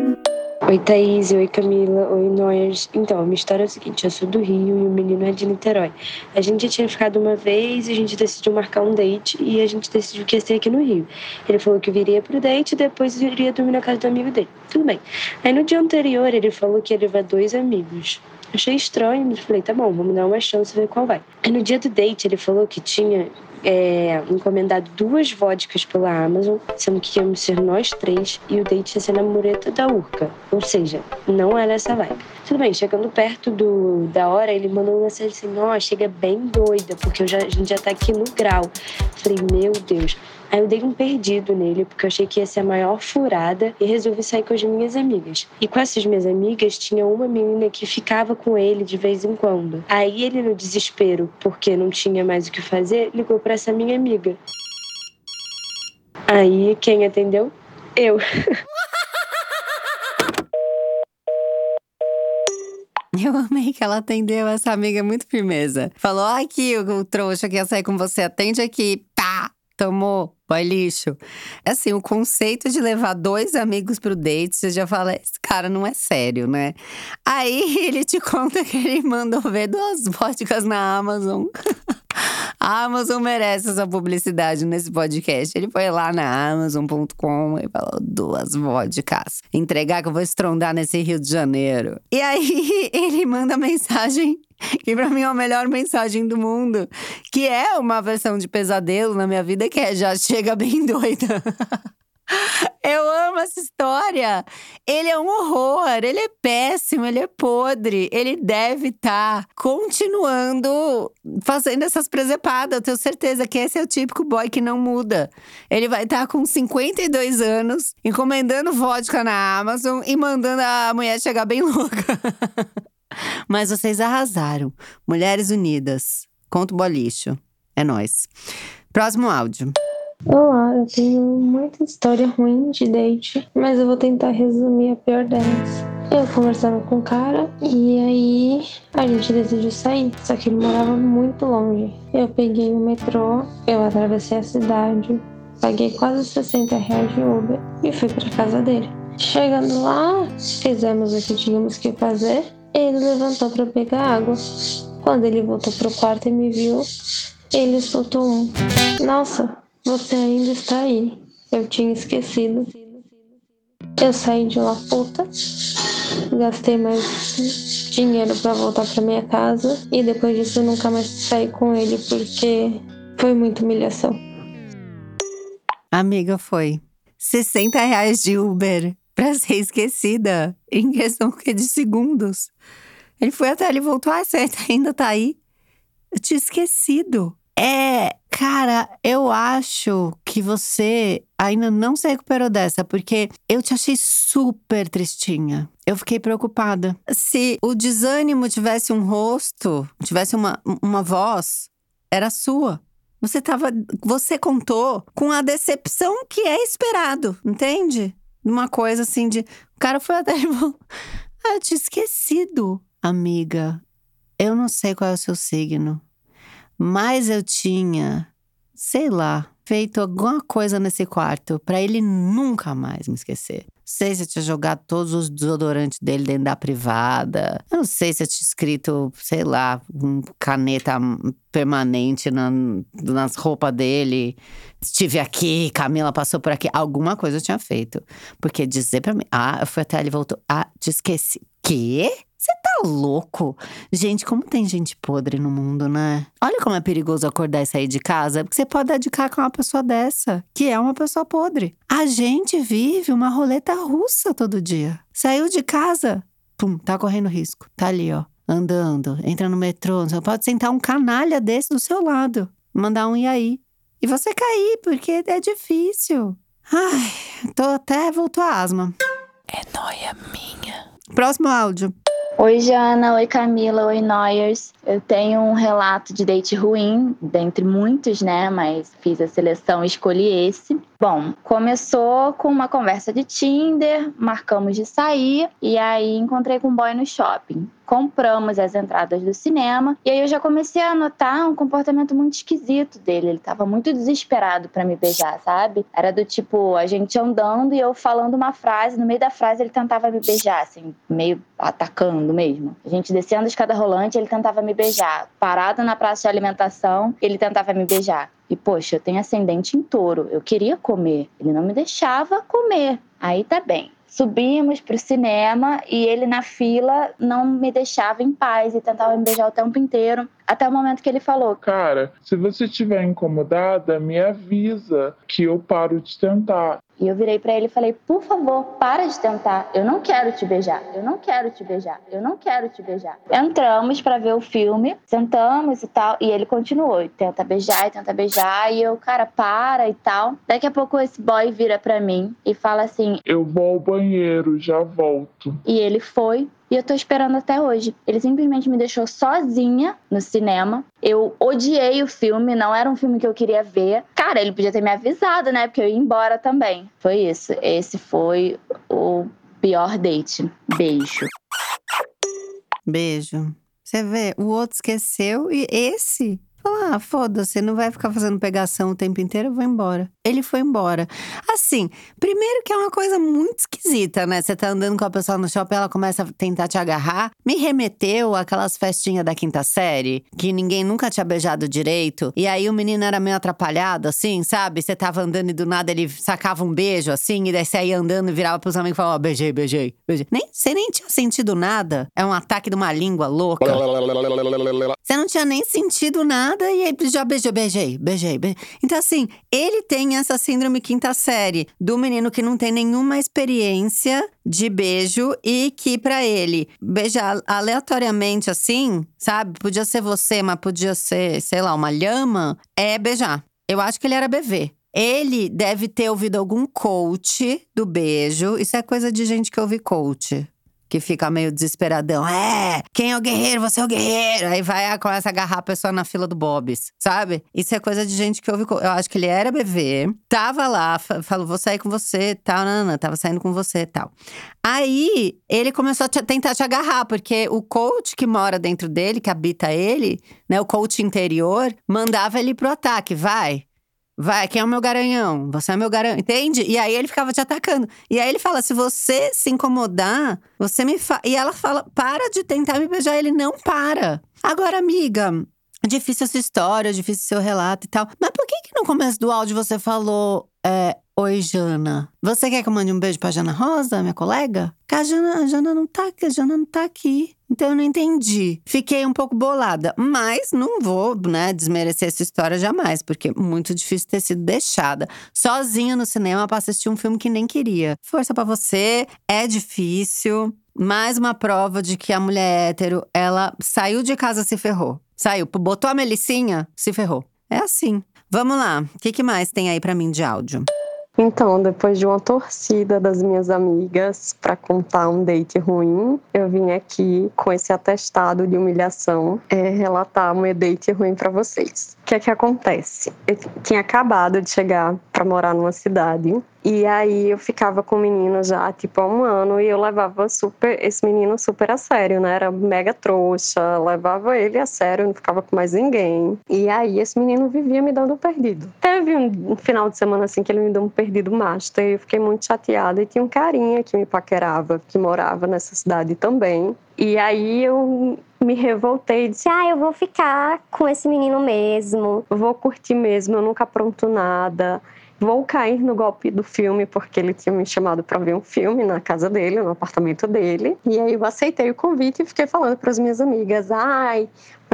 Speaker 11: Oi, Thaís. Oi, Camila. Oi, Noyers. Então, a minha história é a seguinte: eu sou do Rio e o menino é de Niterói. A gente já tinha ficado uma vez, a gente decidiu marcar um date e a gente decidiu que ia ser aqui no Rio. Ele falou que viria pro date e depois iria dormir na casa do amigo dele. Tudo bem. Aí no dia anterior ele falou que ia levar dois amigos. Achei estranho, mas falei, tá bom, vamos dar uma chance ver qual vai. Aí no dia do date ele falou que tinha é, encomendado duas vodkas pela Amazon, sendo que íamos ser nós três e o date ia ser na mureta da Urca. Ou seja, não era essa vibe. Tudo bem, chegando perto do, da hora, ele mandou uma mensagem assim: Ó, chega bem doida, porque já, a gente já tá aqui no grau. Falei, meu Deus. Aí eu dei um perdido nele, porque eu achei que ia ser a maior furada e resolvi sair com as minhas amigas. E com essas minhas amigas tinha uma menina que ficava com ele de vez em quando. Aí ele, no desespero, porque não tinha mais o que fazer, ligou para essa minha amiga. Aí quem atendeu? Eu. (laughs)
Speaker 1: Eu amei que ela atendeu essa amiga muito firmeza. Falou: "Ó, aqui o trouxa que ia sair com você, atende aqui. Pá! Tomou, boy lixo. Assim, o conceito de levar dois amigos pro date, você já fala, esse cara não é sério, né? Aí (laughs) ele te conta que ele mandou ver duas vodkas na Amazon. (laughs) A Amazon merece essa publicidade nesse podcast. Ele foi lá na Amazon.com e falou: duas vodkas. Entregar que eu vou estrondar nesse Rio de Janeiro. E aí (laughs) ele manda mensagem que pra mim é a melhor mensagem do mundo, que é uma versão de pesadelo na minha vida, que é já chega bem doida. (laughs) Eu amo essa história. Ele é um horror, ele é péssimo, ele é podre. Ele deve estar tá continuando fazendo essas presepadas. Eu tenho certeza que esse é o típico boy que não muda. Ele vai estar tá com 52 anos, encomendando vodka na Amazon e mandando a mulher chegar bem louca. (laughs) Mas vocês arrasaram. Mulheres Unidas. Conto bolicho. É nós. Próximo áudio.
Speaker 12: Olá, eu tenho muita história ruim de date, mas eu vou tentar resumir a pior delas. Eu conversava com o cara e aí a gente decidiu sair, só que ele morava muito longe. Eu peguei o metrô, eu atravessei a cidade, paguei quase 60 reais de Uber e fui para casa dele. Chegando lá, fizemos o que tínhamos que fazer. Ele levantou para pegar água. Quando ele voltou pro quarto e me viu, ele soltou um: Nossa, você ainda está aí. Eu tinha esquecido. Eu saí de uma puta, gastei mais dinheiro para voltar para minha casa e depois disso eu nunca mais saí com ele porque foi muita humilhação.
Speaker 1: Amiga, foi 60 reais de Uber pra ser esquecida em questão de segundos. Ele foi até ali e voltou. Ah, você ainda tá aí? Eu tinha esquecido. É, cara, eu acho que você ainda não se recuperou dessa, porque eu te achei super tristinha. Eu fiquei preocupada. Se o desânimo tivesse um rosto, tivesse uma, uma voz, era sua. Você tava. Você contou com a decepção que é esperado, entende? Uma coisa assim de. O cara foi até. (laughs) ah, eu tinha esquecido, amiga. Eu não sei qual é o seu signo. Mas eu tinha, sei lá, feito alguma coisa nesse quarto para ele nunca mais me esquecer. Não sei se eu tinha jogado todos os desodorantes dele dentro da privada. Eu não sei se eu tinha escrito, sei lá, um caneta permanente na, nas roupas dele. Estive aqui, Camila passou por aqui. Alguma coisa eu tinha feito. Porque dizer pra mim, ah, eu fui até ele voltou. Ah, te esqueci. Quê? Você tá louco? Gente, como tem gente podre no mundo, né? Olha como é perigoso acordar e sair de casa, porque você pode dar de cara com uma pessoa dessa, que é uma pessoa podre. A gente vive uma roleta russa todo dia. Saiu de casa, pum, tá correndo risco. Tá ali, ó, andando, entra no metrô. Você pode sentar um canalha desse do seu lado, mandar um e aí. E você cair, porque é difícil. Ai, tô até voltou a asma. É noia minha. Próximo áudio.
Speaker 13: Oi, Jana. Oi, Camila. Oi, Noyers. Eu tenho um relato de date ruim, dentre muitos, né? Mas fiz a seleção e escolhi esse. Bom, começou com uma conversa de Tinder, marcamos de sair e aí encontrei com um boy no shopping. Compramos as entradas do cinema e aí eu já comecei a notar um comportamento muito esquisito dele. Ele tava muito desesperado para me beijar, sabe? Era do tipo, a gente andando e eu falando uma frase, no meio da frase ele tentava me beijar, assim, meio atacando mesmo. A gente descendo a escada rolante, ele tentava me beijar. Parado na praça de alimentação, ele tentava me beijar. E, poxa, eu tenho ascendente em touro, eu queria comer, ele não me deixava comer. Aí tá bem. Subimos pro cinema e ele na fila não me deixava em paz e tentava me beijar o tempo inteiro. Até o momento que ele falou:
Speaker 14: Cara, se você estiver incomodada, me avisa que eu paro de tentar.
Speaker 13: E eu virei para ele e falei: Por favor, para de tentar. Eu não quero te beijar. Eu não quero te beijar. Eu não quero te beijar. Entramos para ver o filme, sentamos e tal. E ele continuou: e tenta beijar e tenta beijar. E eu, cara, para e tal. Daqui a pouco esse boy vira para mim e fala assim:
Speaker 14: Eu vou ao banheiro, já volto.
Speaker 13: E ele foi. E eu tô esperando até hoje. Ele simplesmente me deixou sozinha no cinema. Eu odiei o filme, não era um filme que eu queria ver. Cara, ele podia ter me avisado, né? Porque eu ia embora também. Foi isso. Esse foi o pior date. Beijo.
Speaker 1: Beijo. Você vê, o outro esqueceu e esse ah, foda-se, não vai ficar fazendo pegação o tempo inteiro, eu vou embora. Ele foi embora. Assim, primeiro que é uma coisa muito esquisita, né? Você tá andando com a pessoa no shopping, ela começa a tentar te agarrar. Me remeteu aquelas festinhas da quinta série, que ninguém nunca tinha beijado direito. E aí o menino era meio atrapalhado, assim, sabe? Você tava andando e do nada ele sacava um beijo, assim, e daí você ia andando e virava pros amigos e falava, ó, oh, beijei, beijei, beijei. Nem, você nem tinha sentido nada. É um ataque de uma língua louca. (laughs) Você não tinha nem sentido nada aí já beijou, beijei, beijei, beijei. Então, assim, ele tem essa síndrome quinta série do menino que não tem nenhuma experiência de beijo e que para ele beijar aleatoriamente assim, sabe? Podia ser você, mas podia ser, sei lá, uma lhama, é beijar. Eu acho que ele era BV. Ele deve ter ouvido algum coach do beijo. Isso é coisa de gente que ouve coach que fica meio desesperadão. É, quem é o guerreiro? Você é o guerreiro. Aí vai, começa a agarrar a pessoa na fila do Bob's, sabe? Isso é coisa de gente que ouve. Eu acho que ele era bebê, tava lá, falou, vou sair com você, tal, não, não, tava saindo com você, tal. Aí ele começou a te, tentar te agarrar, porque o coach que mora dentro dele, que habita ele, né, o coach interior, mandava ele pro ataque, vai. Vai, quem é o meu garanhão? Você é meu garanhão, entende? E aí ele ficava te atacando. E aí ele fala: se você se incomodar, você me fala. E ela fala: para de tentar me beijar. Ele não para. Agora, amiga, difícil essa história, difícil seu relato e tal. Mas por que que no começo do áudio você falou. É, Oi, Jana. Você quer que eu mande um beijo pra Jana Rosa, minha colega? Que a Jana, a Jana não tá aqui, a Jana não tá aqui. Então eu não entendi. Fiquei um pouco bolada, mas não vou, né, desmerecer essa história jamais, porque é muito difícil ter sido deixada sozinha no cinema para assistir um filme que nem queria. Força para você, é difícil. Mais uma prova de que a mulher hétero, ela saiu de casa, se ferrou. Saiu, botou a melicinha, se ferrou. É assim. Vamos lá. O que, que mais tem aí para mim de áudio?
Speaker 15: Então, depois de uma torcida das minhas amigas para contar um date ruim, eu vim aqui com esse atestado de humilhação é, relatar um date ruim para vocês. O que é que acontece? Eu tinha acabado de chegar para morar numa cidade e aí eu ficava com o menino já, tipo, há um ano, e eu levava super esse menino super a sério, né? Era mega trouxa, levava ele a sério, não ficava com mais ninguém. E aí esse menino vivia me dando perdido. Teve um, um final de semana assim que ele me deu um perdido master, e eu fiquei muito chateada. E tinha um carinha que me paquerava, que morava nessa cidade também. E aí eu me revoltei disse: Ah, eu vou ficar com esse menino mesmo, vou curtir mesmo, eu nunca apronto nada vou cair no golpe do filme, porque ele tinha me chamado para ver um filme na casa dele, no apartamento dele. E aí eu aceitei o convite e fiquei falando para as minhas amigas: ai,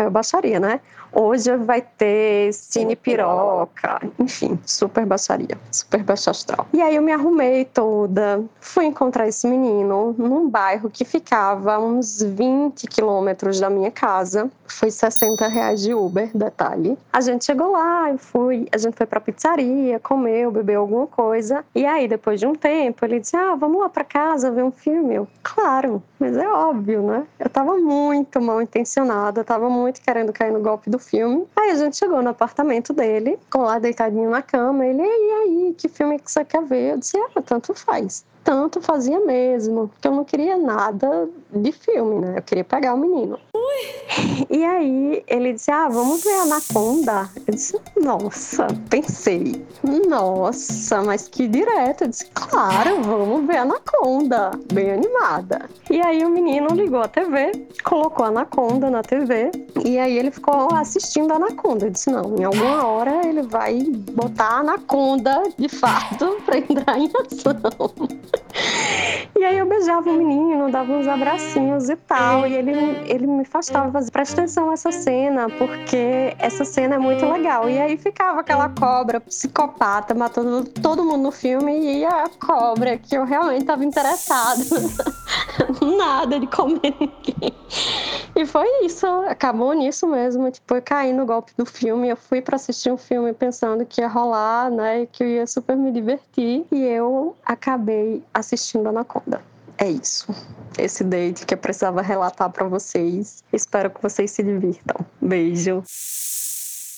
Speaker 15: eu baixaria, né? Hoje vai ter cine piroca, enfim, super baixaria, super baixa astral. E aí eu me arrumei toda, fui encontrar esse menino num bairro que ficava uns 20 quilômetros da minha casa. Foi 60 reais de Uber, detalhe. A gente chegou lá, eu fui, a gente foi pra pizzaria, comeu, bebeu alguma coisa. E aí, depois de um tempo, ele disse: Ah, vamos lá pra casa ver um filme. Eu, claro, mas é óbvio, né? Eu tava muito mal intencionada, tava muito querendo cair no golpe do filme. Aí a gente chegou no apartamento dele, ficou lá deitadinho na cama. Ele, e aí, que filme que você quer ver? Eu disse, ah, tanto faz tanto fazia mesmo, porque eu não queria nada de filme, né? Eu queria pegar o menino. Ui. E aí ele disse: Ah, vamos ver Anaconda. Eu disse: Nossa, pensei, nossa, mas que direto. Eu disse: Claro, vamos ver Anaconda, bem animada. E aí o menino ligou a TV, colocou Anaconda na TV, e aí ele ficou assistindo Anaconda. Eu disse: Não, em alguma hora ele vai botar Anaconda de fato (laughs) pra entrar em ação. E aí eu beijava o menino, dava uns abracinhos e tal. E ele, ele me afastava, fazia, presta atenção nessa cena, porque essa cena é muito legal. E aí ficava aquela cobra psicopata matando todo mundo no filme e a cobra, que eu realmente estava interessada. (laughs) Nada de comer ninguém. E foi isso, acabou nisso mesmo. Tipo, eu caí no golpe do filme. Eu fui para assistir um filme pensando que ia rolar, né? Que eu ia super me divertir. E eu acabei assistindo Anaconda. É isso. Esse date que eu precisava relatar para vocês. Espero que vocês se divirtam. Beijo.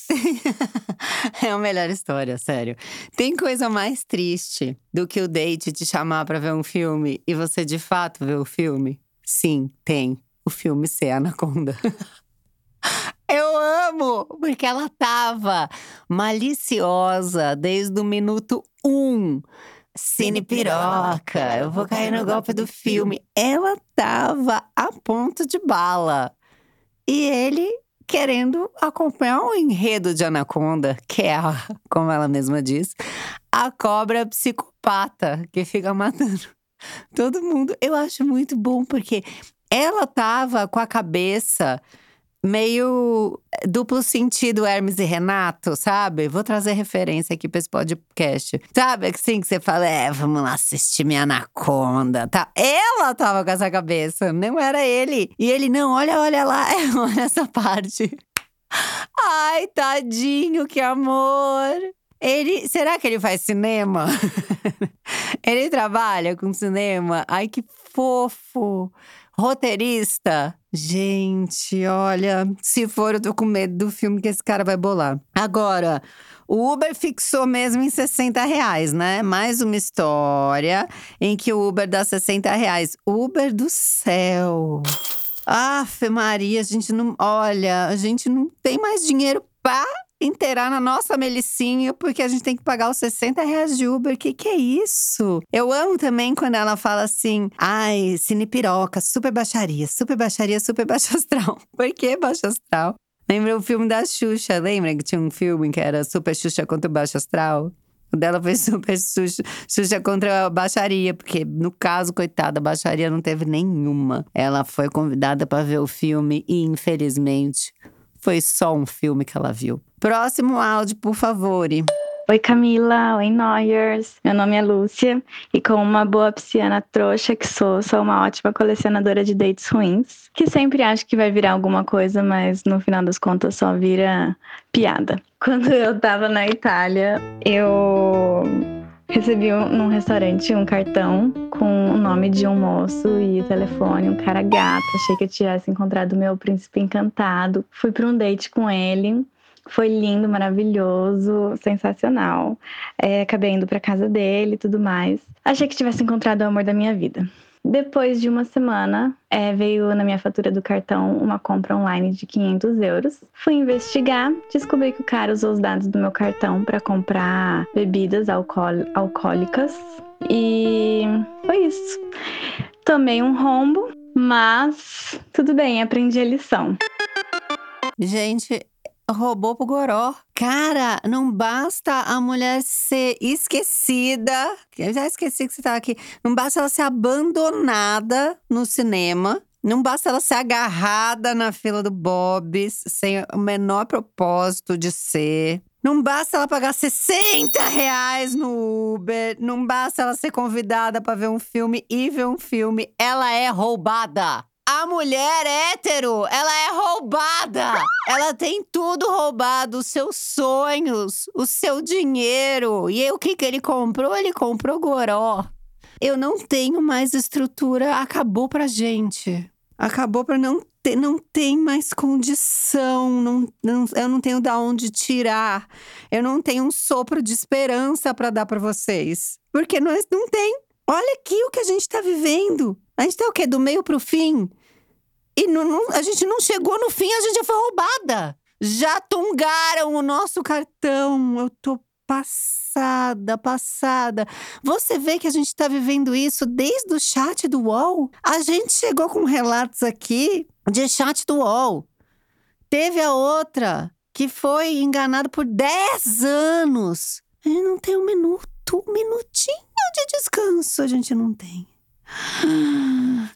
Speaker 15: (laughs)
Speaker 1: é a melhor história, sério. Tem coisa mais triste do que o date te chamar para ver um filme e você de fato ver o filme? Sim, tem. o filme ser Anaconda. (laughs) Eu amo! Porque ela tava maliciosa desde o minuto um. Cine piroca, eu vou cair no golpe do filme. Ela tava a ponto de bala. E ele querendo acompanhar o enredo de Anaconda, que é, a, como ela mesma diz, a cobra psicopata que fica matando todo mundo. Eu acho muito bom, porque ela tava com a cabeça meio duplo sentido Hermes e Renato, sabe? Vou trazer referência aqui para esse podcast. Sabe assim que você fala, é, vamos lá assistir minha Anaconda, tá? Ela tava com essa cabeça, não era ele. E ele, não, olha, olha lá, (laughs) olha essa parte. Ai, tadinho, que amor. Ele, será que ele faz cinema? (laughs) ele trabalha com cinema? Ai, que fofo. Roteirista? Gente, olha, se for, eu tô com medo do filme que esse cara vai bolar. Agora, o Uber fixou mesmo em 60 reais, né? Mais uma história em que o Uber dá 60 reais. Uber do céu! Aff, Maria, a gente não. Olha, a gente não tem mais dinheiro pra inteirar na nossa Melicinha, porque a gente tem que pagar os 60 reais de Uber. Que que é isso? Eu amo também quando ela fala assim: ai, cine piroca, super baixaria, super baixaria, super baixo astral. (laughs) Por que baixo astral? Lembra o filme da Xuxa? Lembra que tinha um filme que era Super Xuxa contra o Baixo Astral? O dela foi (laughs) Super Xuxa, Xuxa contra a baixaria, porque no caso, coitada, a baixaria não teve nenhuma. Ela foi convidada para ver o filme e, infelizmente, foi só um filme que ela viu. Próximo áudio, por favor.
Speaker 16: Oi Camila, oi Noyers. Meu nome é Lúcia e como uma boa pisciana trouxa que sou, sou uma ótima colecionadora de dates ruins, que sempre acho que vai virar alguma coisa, mas no final das contas só vira piada. (laughs) Quando eu tava na Itália, eu recebi um, num restaurante um cartão com o nome de um moço e o telefone, um cara gato. Achei que eu tivesse encontrado meu príncipe encantado. Fui para um date com ele. Foi lindo, maravilhoso, sensacional. É, acabei indo para casa dele e tudo mais. Achei que tivesse encontrado o amor da minha vida. Depois de uma semana, é, veio na minha fatura do cartão uma compra online de 500 euros. Fui investigar, descobri que o cara usou os dados do meu cartão para comprar bebidas alcoólicas. E foi isso. Tomei um rombo, mas tudo bem, aprendi a lição.
Speaker 1: Gente, roubou pro goró. Cara, não basta a mulher ser esquecida. Eu já esqueci que você tava aqui. Não basta ela ser abandonada no cinema. Não basta ela ser agarrada na fila do Bob's sem o menor propósito de ser. Não basta ela pagar 60 reais no Uber. Não basta ela ser convidada para ver um filme e ver um filme. Ela é roubada. A mulher hétero, ela é roubada. Ela tem tudo roubado, os seus sonhos, o seu dinheiro. E aí, o que, que ele comprou? Ele comprou goró. Eu não tenho mais estrutura, acabou pra gente. Acabou pra não ter, não tem mais condição, não, não, eu não tenho da onde tirar. Eu não tenho um sopro de esperança para dar para vocês. Porque nós não tem. Olha aqui o que a gente tá vivendo. A gente tá o quê? Do meio pro fim? E não, não, a gente não chegou no fim, a gente já foi roubada. Já tungaram o nosso cartão. Eu tô passada, passada. Você vê que a gente tá vivendo isso desde o chat do UOL? A gente chegou com relatos aqui de chat do UOL. Teve a outra que foi enganada por 10 anos. A gente não tem um minuto, um minutinho de descanso a gente não tem.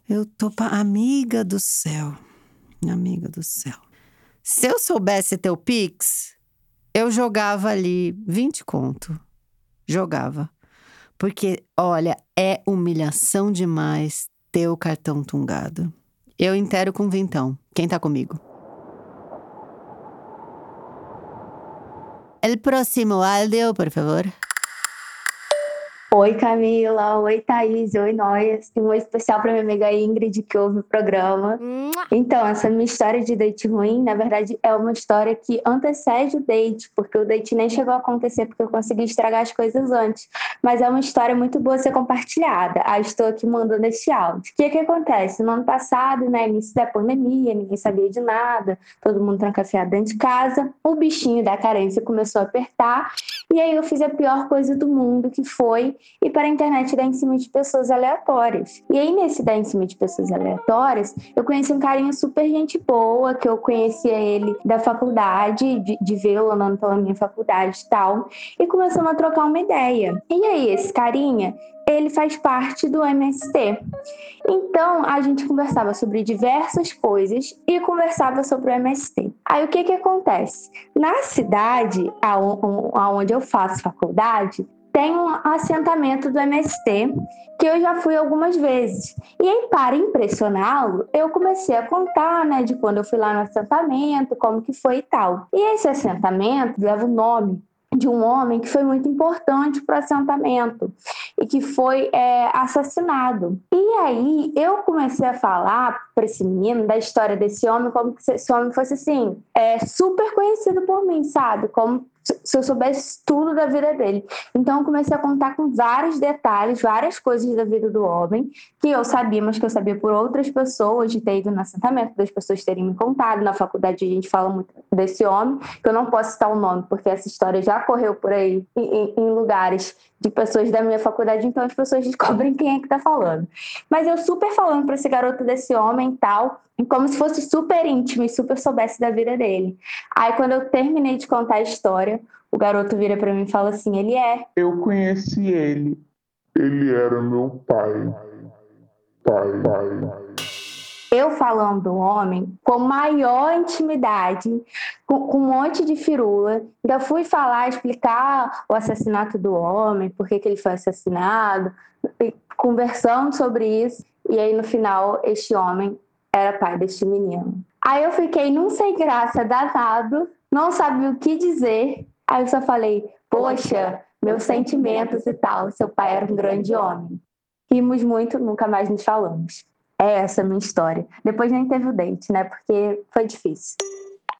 Speaker 1: Eu tô pa... amiga do céu. Amiga do céu. Se eu soubesse teu Pix, eu jogava ali 20 conto. Jogava. Porque, olha, é humilhação demais ter o cartão tungado. Eu intero com vintão. Quem tá comigo? El próximo áudio, por favor.
Speaker 13: Oi, Camila. Oi, Thaís. Oi. E um oi especial para minha amiga Ingrid, que ouve o programa. Então, essa minha história de date ruim, na verdade, é uma história que antecede o date, porque o date nem chegou a acontecer, porque eu consegui estragar as coisas antes. Mas é uma história muito boa ser compartilhada. Ah, estou aqui mandando esse áudio. O que, que acontece? No ano passado, né, início da pandemia, ninguém sabia de nada, todo mundo trancafiado dentro de casa, o bichinho da carência começou a apertar, e aí eu fiz a pior coisa do mundo, que foi ir para a internet dar em cima de pessoas aleatórias. E aí, nesse dar em cima de pessoas aleatórias, eu conheci um carinha super gente boa, que eu conhecia ele da faculdade, de, de vê-lo andando pela minha faculdade e tal, e começamos a trocar uma ideia. E aí, esse carinha, ele faz parte do MST. Então, a gente conversava sobre diversas coisas e conversava sobre o MST. Aí, o que que acontece? Na cidade aonde eu faço faculdade, tem um assentamento do MST que eu já fui algumas vezes. E aí, para impressioná-lo, eu comecei a contar, né, de quando eu fui lá no assentamento, como que foi e tal. E esse assentamento leva o nome de um homem que foi muito importante para o assentamento e que foi é, assassinado. E aí eu comecei a falar para esse menino da história desse homem como se esse homem fosse assim é, super conhecido por mim, sabe? Como se eu soubesse tudo da vida dele. Então eu comecei a contar com vários detalhes, várias coisas da vida do homem que eu sabia, mas que eu sabia por outras pessoas, de ter ido no assentamento, das pessoas terem me contado. Na faculdade a gente fala muito desse homem, que eu não posso citar o nome, porque essa história já correu por aí em, em lugares de pessoas da minha faculdade, então as pessoas (laughs) descobrem quem é que tá falando. Mas eu super falando para esse garoto desse homem e tal, como se fosse super íntimo e super soubesse da vida dele. Aí quando eu terminei de contar a história, o garoto vira para mim e fala assim: "Ele é".
Speaker 7: Eu conheci ele. Ele era meu pai. Pai, pai.
Speaker 13: Eu falando do homem com maior intimidade, com, com, um monte de firula. Ainda fui falar, explicar o assassinato do homem, por que, que ele foi assassinado, conversando sobre isso. E aí, no final, este homem era pai deste menino. Aí eu fiquei num sem graça danado, não sabia o que dizer. Aí eu só falei, poxa, meus sentimentos e tal, seu pai era um grande homem. Rimos muito, nunca mais nos falamos. É essa a minha história. Depois nem teve o date, né? Porque foi difícil.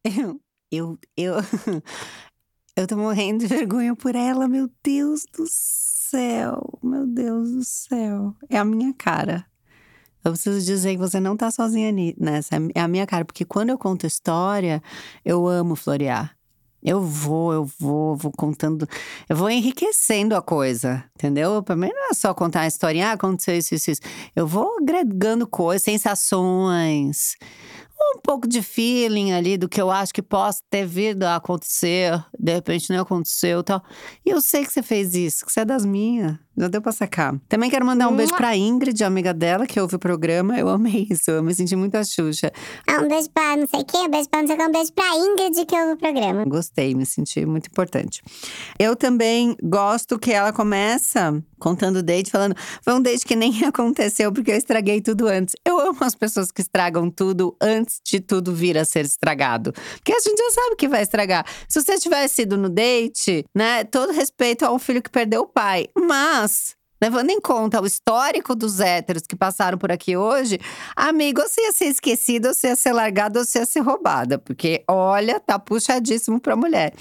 Speaker 1: Eu, eu, eu, (laughs) eu tô morrendo de vergonha por ela, meu Deus do céu. Meu Deus do céu. É a minha cara. Eu preciso dizer que você não tá sozinha nessa. É a minha cara, porque quando eu conto história, eu amo florear. Eu vou, eu vou, vou contando, eu vou enriquecendo a coisa, entendeu? Pra mim não é só contar a historinha, ah, aconteceu isso, isso, isso. Eu vou agregando coisas, sensações, um pouco de feeling ali do que eu acho que possa ter vindo a acontecer, de repente não aconteceu tal. E eu sei que você fez isso, que você é das minhas. Já deu pra sacar. Também quero mandar um beijo pra Ingrid, amiga dela, que ouve o programa. Eu amei isso, eu me senti muito a Xuxa.
Speaker 5: Ah, um beijo pra não sei quem, um beijo pra não sei quem, um beijo pra Ingrid, que ouve o programa.
Speaker 1: Gostei, me senti muito importante. Eu também gosto que ela começa contando o date, falando: foi um date que nem (laughs) aconteceu porque eu estraguei tudo antes. Eu amo as pessoas que estragam tudo antes de tudo vir a ser estragado. Porque a gente já sabe que vai estragar. Se você tivesse ido no date, né, todo respeito a um filho que perdeu o pai. Mas Levando em conta o histórico dos héteros que passaram por aqui hoje, amigo, você ia ser esquecido, você ia ser largado, você ia ser roubada. Porque, olha, tá puxadíssimo pra mulher.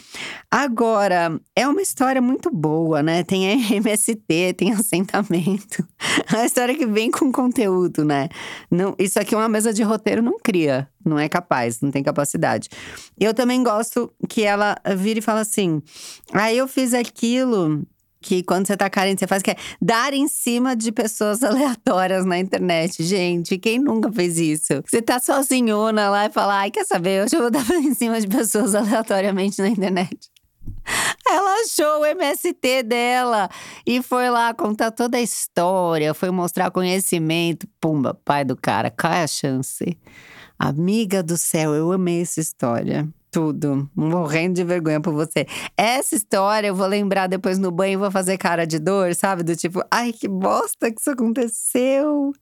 Speaker 1: Agora, é uma história muito boa, né? Tem MST, tem assentamento. (laughs) É uma história que vem com conteúdo, né? Não, isso aqui é uma mesa de roteiro, não cria. Não é capaz, não tem capacidade. Eu também gosto que ela vira e fala assim: aí ah, eu fiz aquilo que quando você tá carente, você faz que é dar em cima de pessoas (laughs) aleatórias na internet. Gente, quem nunca fez isso? Você tá sozinhona lá e fala, ai, quer saber? Hoje eu vou (laughs) dar em cima de pessoas aleatoriamente na internet. Ela achou o MST dela e foi lá contar toda a história, foi mostrar conhecimento. Pumba, pai do cara, qual é a chance? Amiga do céu, eu amei essa história tudo. Morrendo de vergonha por você. Essa história eu vou lembrar depois no banho e vou fazer cara de dor, sabe? Do tipo, ai, que bosta que isso aconteceu.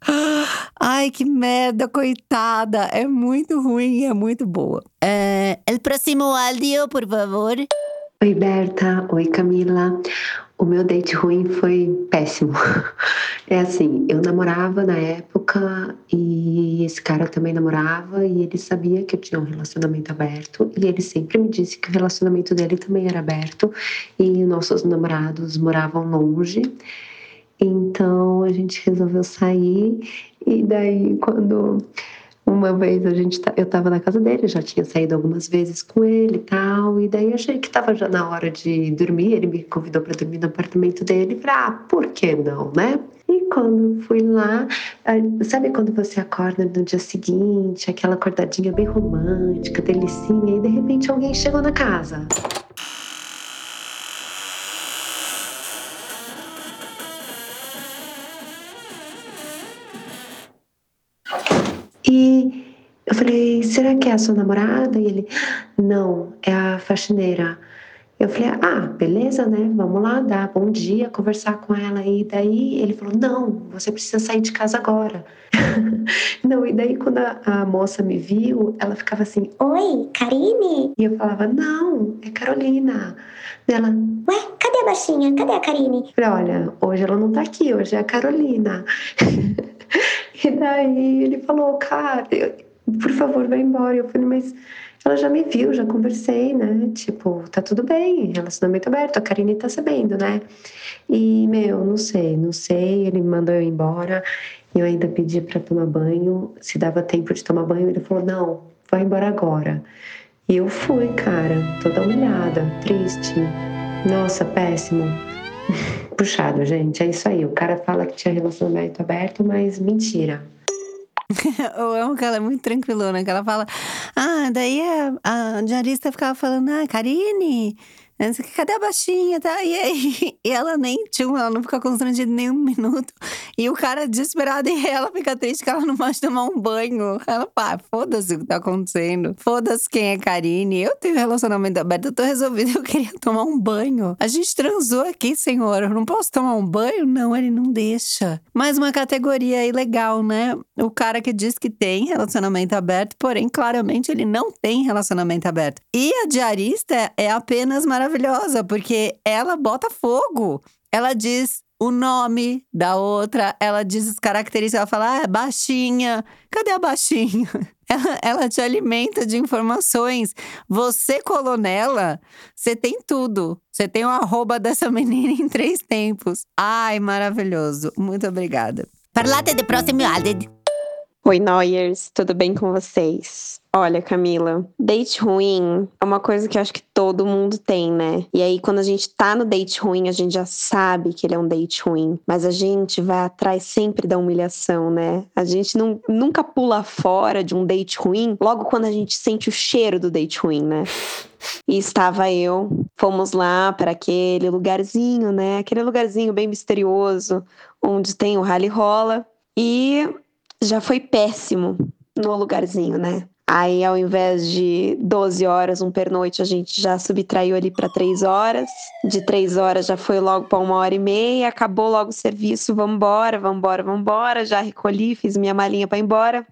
Speaker 1: Ai, que merda, coitada. É muito ruim e é muito boa. É, el próximo áudio, por favor.
Speaker 17: Oi, Berta. Oi, Camila. O meu date ruim foi péssimo. (laughs) É assim, eu namorava na época e esse cara também namorava e ele sabia que eu tinha um relacionamento aberto e ele sempre me disse que o relacionamento dele também era aberto e nossos namorados moravam longe. Então a gente resolveu sair e daí quando uma vez a gente, eu estava na casa dele, já tinha saído algumas vezes com ele e tal, e daí achei que estava já na hora de dormir. Ele me convidou para dormir no apartamento dele, para ah, por que não, né? E quando fui lá, sabe quando você acorda no dia seguinte, aquela acordadinha bem romântica, delicinha, e de repente alguém chegou na casa. Eu falei, será que é a sua namorada? E ele, não, é a faxineira. Eu falei, ah, beleza, né? Vamos lá, dar bom dia, conversar com ela. E daí ele falou, não, você precisa sair de casa agora. (laughs) não, e daí quando a, a, moça me viu, ela ficava assim,
Speaker 5: oi, Karine?
Speaker 17: E eu falava, não, é Carolina. Ela,
Speaker 5: ué, cadê a baixinha? Cadê a Karine?
Speaker 17: Eu falei, olha, hoje ela não tá aqui, hoje é a Carolina. (laughs) E daí ele falou, cara, por favor, vai embora. Eu falei, mas ela já me viu, já conversei, né? Tipo, tá tudo bem, relacionamento aberto, a Karine tá sabendo, né? E, meu, não sei, não sei. Ele me mandou eu embora. Eu ainda pedi para tomar banho. Se dava tempo de tomar banho, ele falou: não, vai embora agora. E eu fui, cara, toda humilhada, triste. Nossa, péssimo. (laughs) Puxado, gente. É isso aí. O cara fala que tinha relacionamento aberto, mas mentira. (laughs)
Speaker 1: Eu amo que ela é muito tranquilona, que ela fala. Ah, daí a, a diarista ficava falando, ah, Karine, Cadê a baixinha? Tá? E aí? (laughs) E ela nem, tipo, ela não fica constrangida nem um minuto. E o cara desesperado (laughs) e ela fica triste que ela não pode tomar um banho. Ela, pá, foda-se o que tá acontecendo. Foda-se quem é Karine. Eu tenho relacionamento aberto, eu tô resolvida, eu queria tomar um banho. A gente transou aqui, senhor. Eu não posso tomar um banho? Não, ele não deixa. Mais uma categoria aí legal, né? O cara que diz que tem relacionamento aberto, porém, claramente ele não tem relacionamento aberto. E a diarista é apenas maravilhosa maravilhosa, porque ela bota fogo. Ela diz o nome da outra, ela diz as características, ela fala, ah, é baixinha. Cadê a baixinha? (laughs) Ela, ela te alimenta de informações. Você colou nela, você tem tudo. Você tem o arroba dessa menina em três tempos. Ai, maravilhoso. Muito obrigada.
Speaker 18: Parlate de próximo Aled. Oi, Noyers, tudo bem com vocês? Olha, Camila, date ruim é uma coisa que eu acho que todo mundo tem, né? E aí, quando a gente tá no date ruim, a gente já sabe que ele é um date ruim. Mas a gente vai atrás sempre da humilhação, né? A gente não, nunca pula fora de um date ruim logo quando a gente sente o cheiro do date ruim, né? E estava eu, fomos lá para aquele lugarzinho, né? Aquele lugarzinho bem misterioso, onde tem o rally rola. E já foi péssimo no lugarzinho, né? Aí, ao invés de 12 horas, um pernoite, a gente já subtraiu ali para 3 horas. De 3 horas já foi logo para uma hora e meia. Acabou logo o serviço, vambora, vambora, vambora. Já recolhi, fiz minha malinha para ir embora.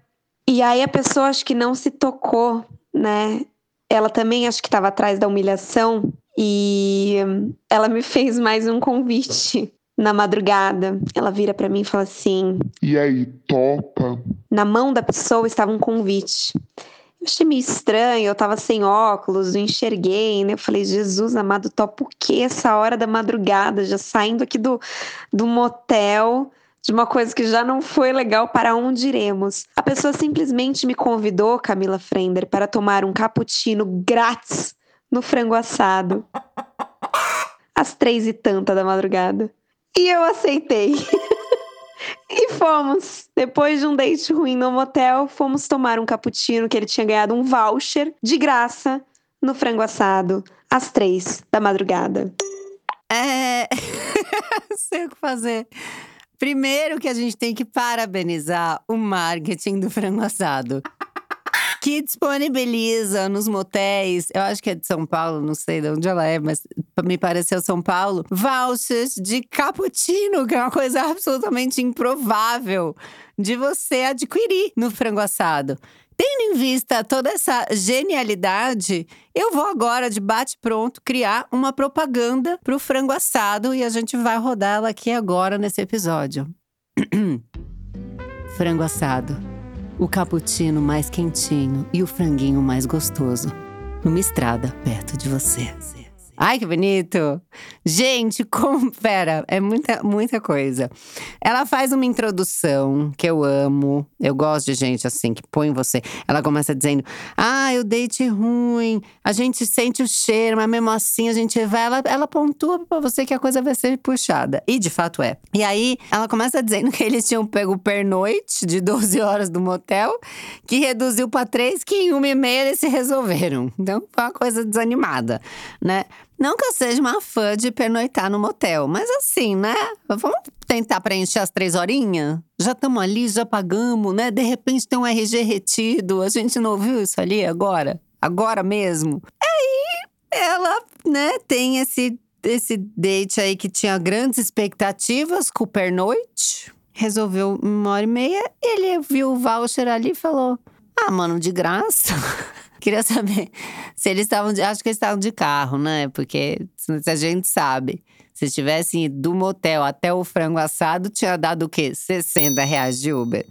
Speaker 18: E aí a pessoa acho que não se tocou, né? Ela também acho que estava atrás da humilhação. E ela me fez mais um convite na madrugada. Ela vira para mim e fala assim:
Speaker 14: E aí, topa?
Speaker 18: Na mão da pessoa estava um convite. Eu achei meio estranho, eu tava sem óculos, não enxerguei, né? Eu falei, Jesus amado, topa o quê essa hora da madrugada, já saindo aqui do, do motel, de uma coisa que já não foi legal, para onde iremos? A pessoa simplesmente me convidou, Camila Frender, para tomar um cappuccino grátis no frango assado. Às três e tanta da madrugada. E eu aceitei. (laughs) e fomos. Depois de um date ruim no motel, fomos tomar um cappuccino que ele tinha ganhado um voucher de graça no frango assado às três da madrugada.
Speaker 1: É. (laughs) sei o que fazer. Primeiro que a gente tem que parabenizar o marketing do frango assado que disponibiliza nos motéis, eu acho que é de São Paulo, não sei de onde ela é, mas me pareceu São Paulo, vouchers de cappuccino, que é uma coisa (laughs) absolutamente improvável de você adquirir no frango assado. Tendo em vista toda essa genialidade, eu vou agora, de bate-pronto, criar uma propaganda pro frango assado e a gente vai rodar ela aqui agora nesse episódio. (clears throat) frango assado. O cappuccino mais quentinho e o franguinho mais gostoso. Numa estrada perto de você. Ai, que bonito! Gente, (laughs) como. Pera, é muita, muita coisa. Ela faz uma introdução que eu amo. Eu gosto de gente assim, que põe você. Ela começa dizendo: Ah, o date ruim, a gente sente o cheiro, mas mesmo assim a gente vai. Ela, ela pontua pra você que a coisa vai ser puxada. E de fato é. E aí, ela começa dizendo que eles tinham pego o pernoite de (laughs) 12 horas do motel, que reduziu pra 3, que em uma e meia eles se resolveram. Então, foi uma coisa desanimada, né? Não que eu seja uma fã de pernoitar no motel, mas assim, né? Vamos tentar preencher as três horinhas? Já estamos ali, já pagamos, né? De repente tem um RG retido, a gente não ouviu isso ali agora? Agora mesmo? Aí ela, né, tem esse, esse date aí que tinha grandes expectativas com o pernoite. Resolveu uma hora e meia, ele viu o voucher ali e falou: Ah, mano, de graça. (laughs) Queria (laughs) saber se eles estavam. Acho que eles estavam de carro, né? Porque se a gente sabe. Se tivessem ido do motel até o frango assado, tinha dado o quê? 60 reais de Uber.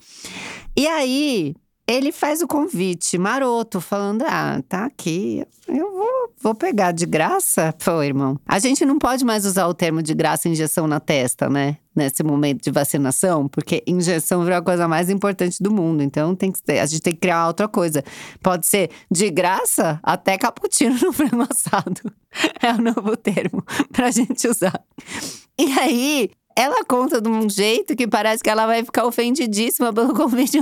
Speaker 1: E aí, ele faz o convite maroto, falando: Ah, tá aqui, eu vou, vou pegar de graça. Pô, irmão. A gente não pode mais usar o termo de graça injeção na testa, né? Nesse momento de vacinação, porque injeção virou a coisa mais importante do mundo. Então tem que ter, a gente tem que criar outra coisa. Pode ser de graça até cappuccino (laughs) no frango assado. É o novo termo (laughs) pra gente usar. E aí, ela conta de um jeito que parece que ela vai ficar ofendidíssima pelo (laughs) convite,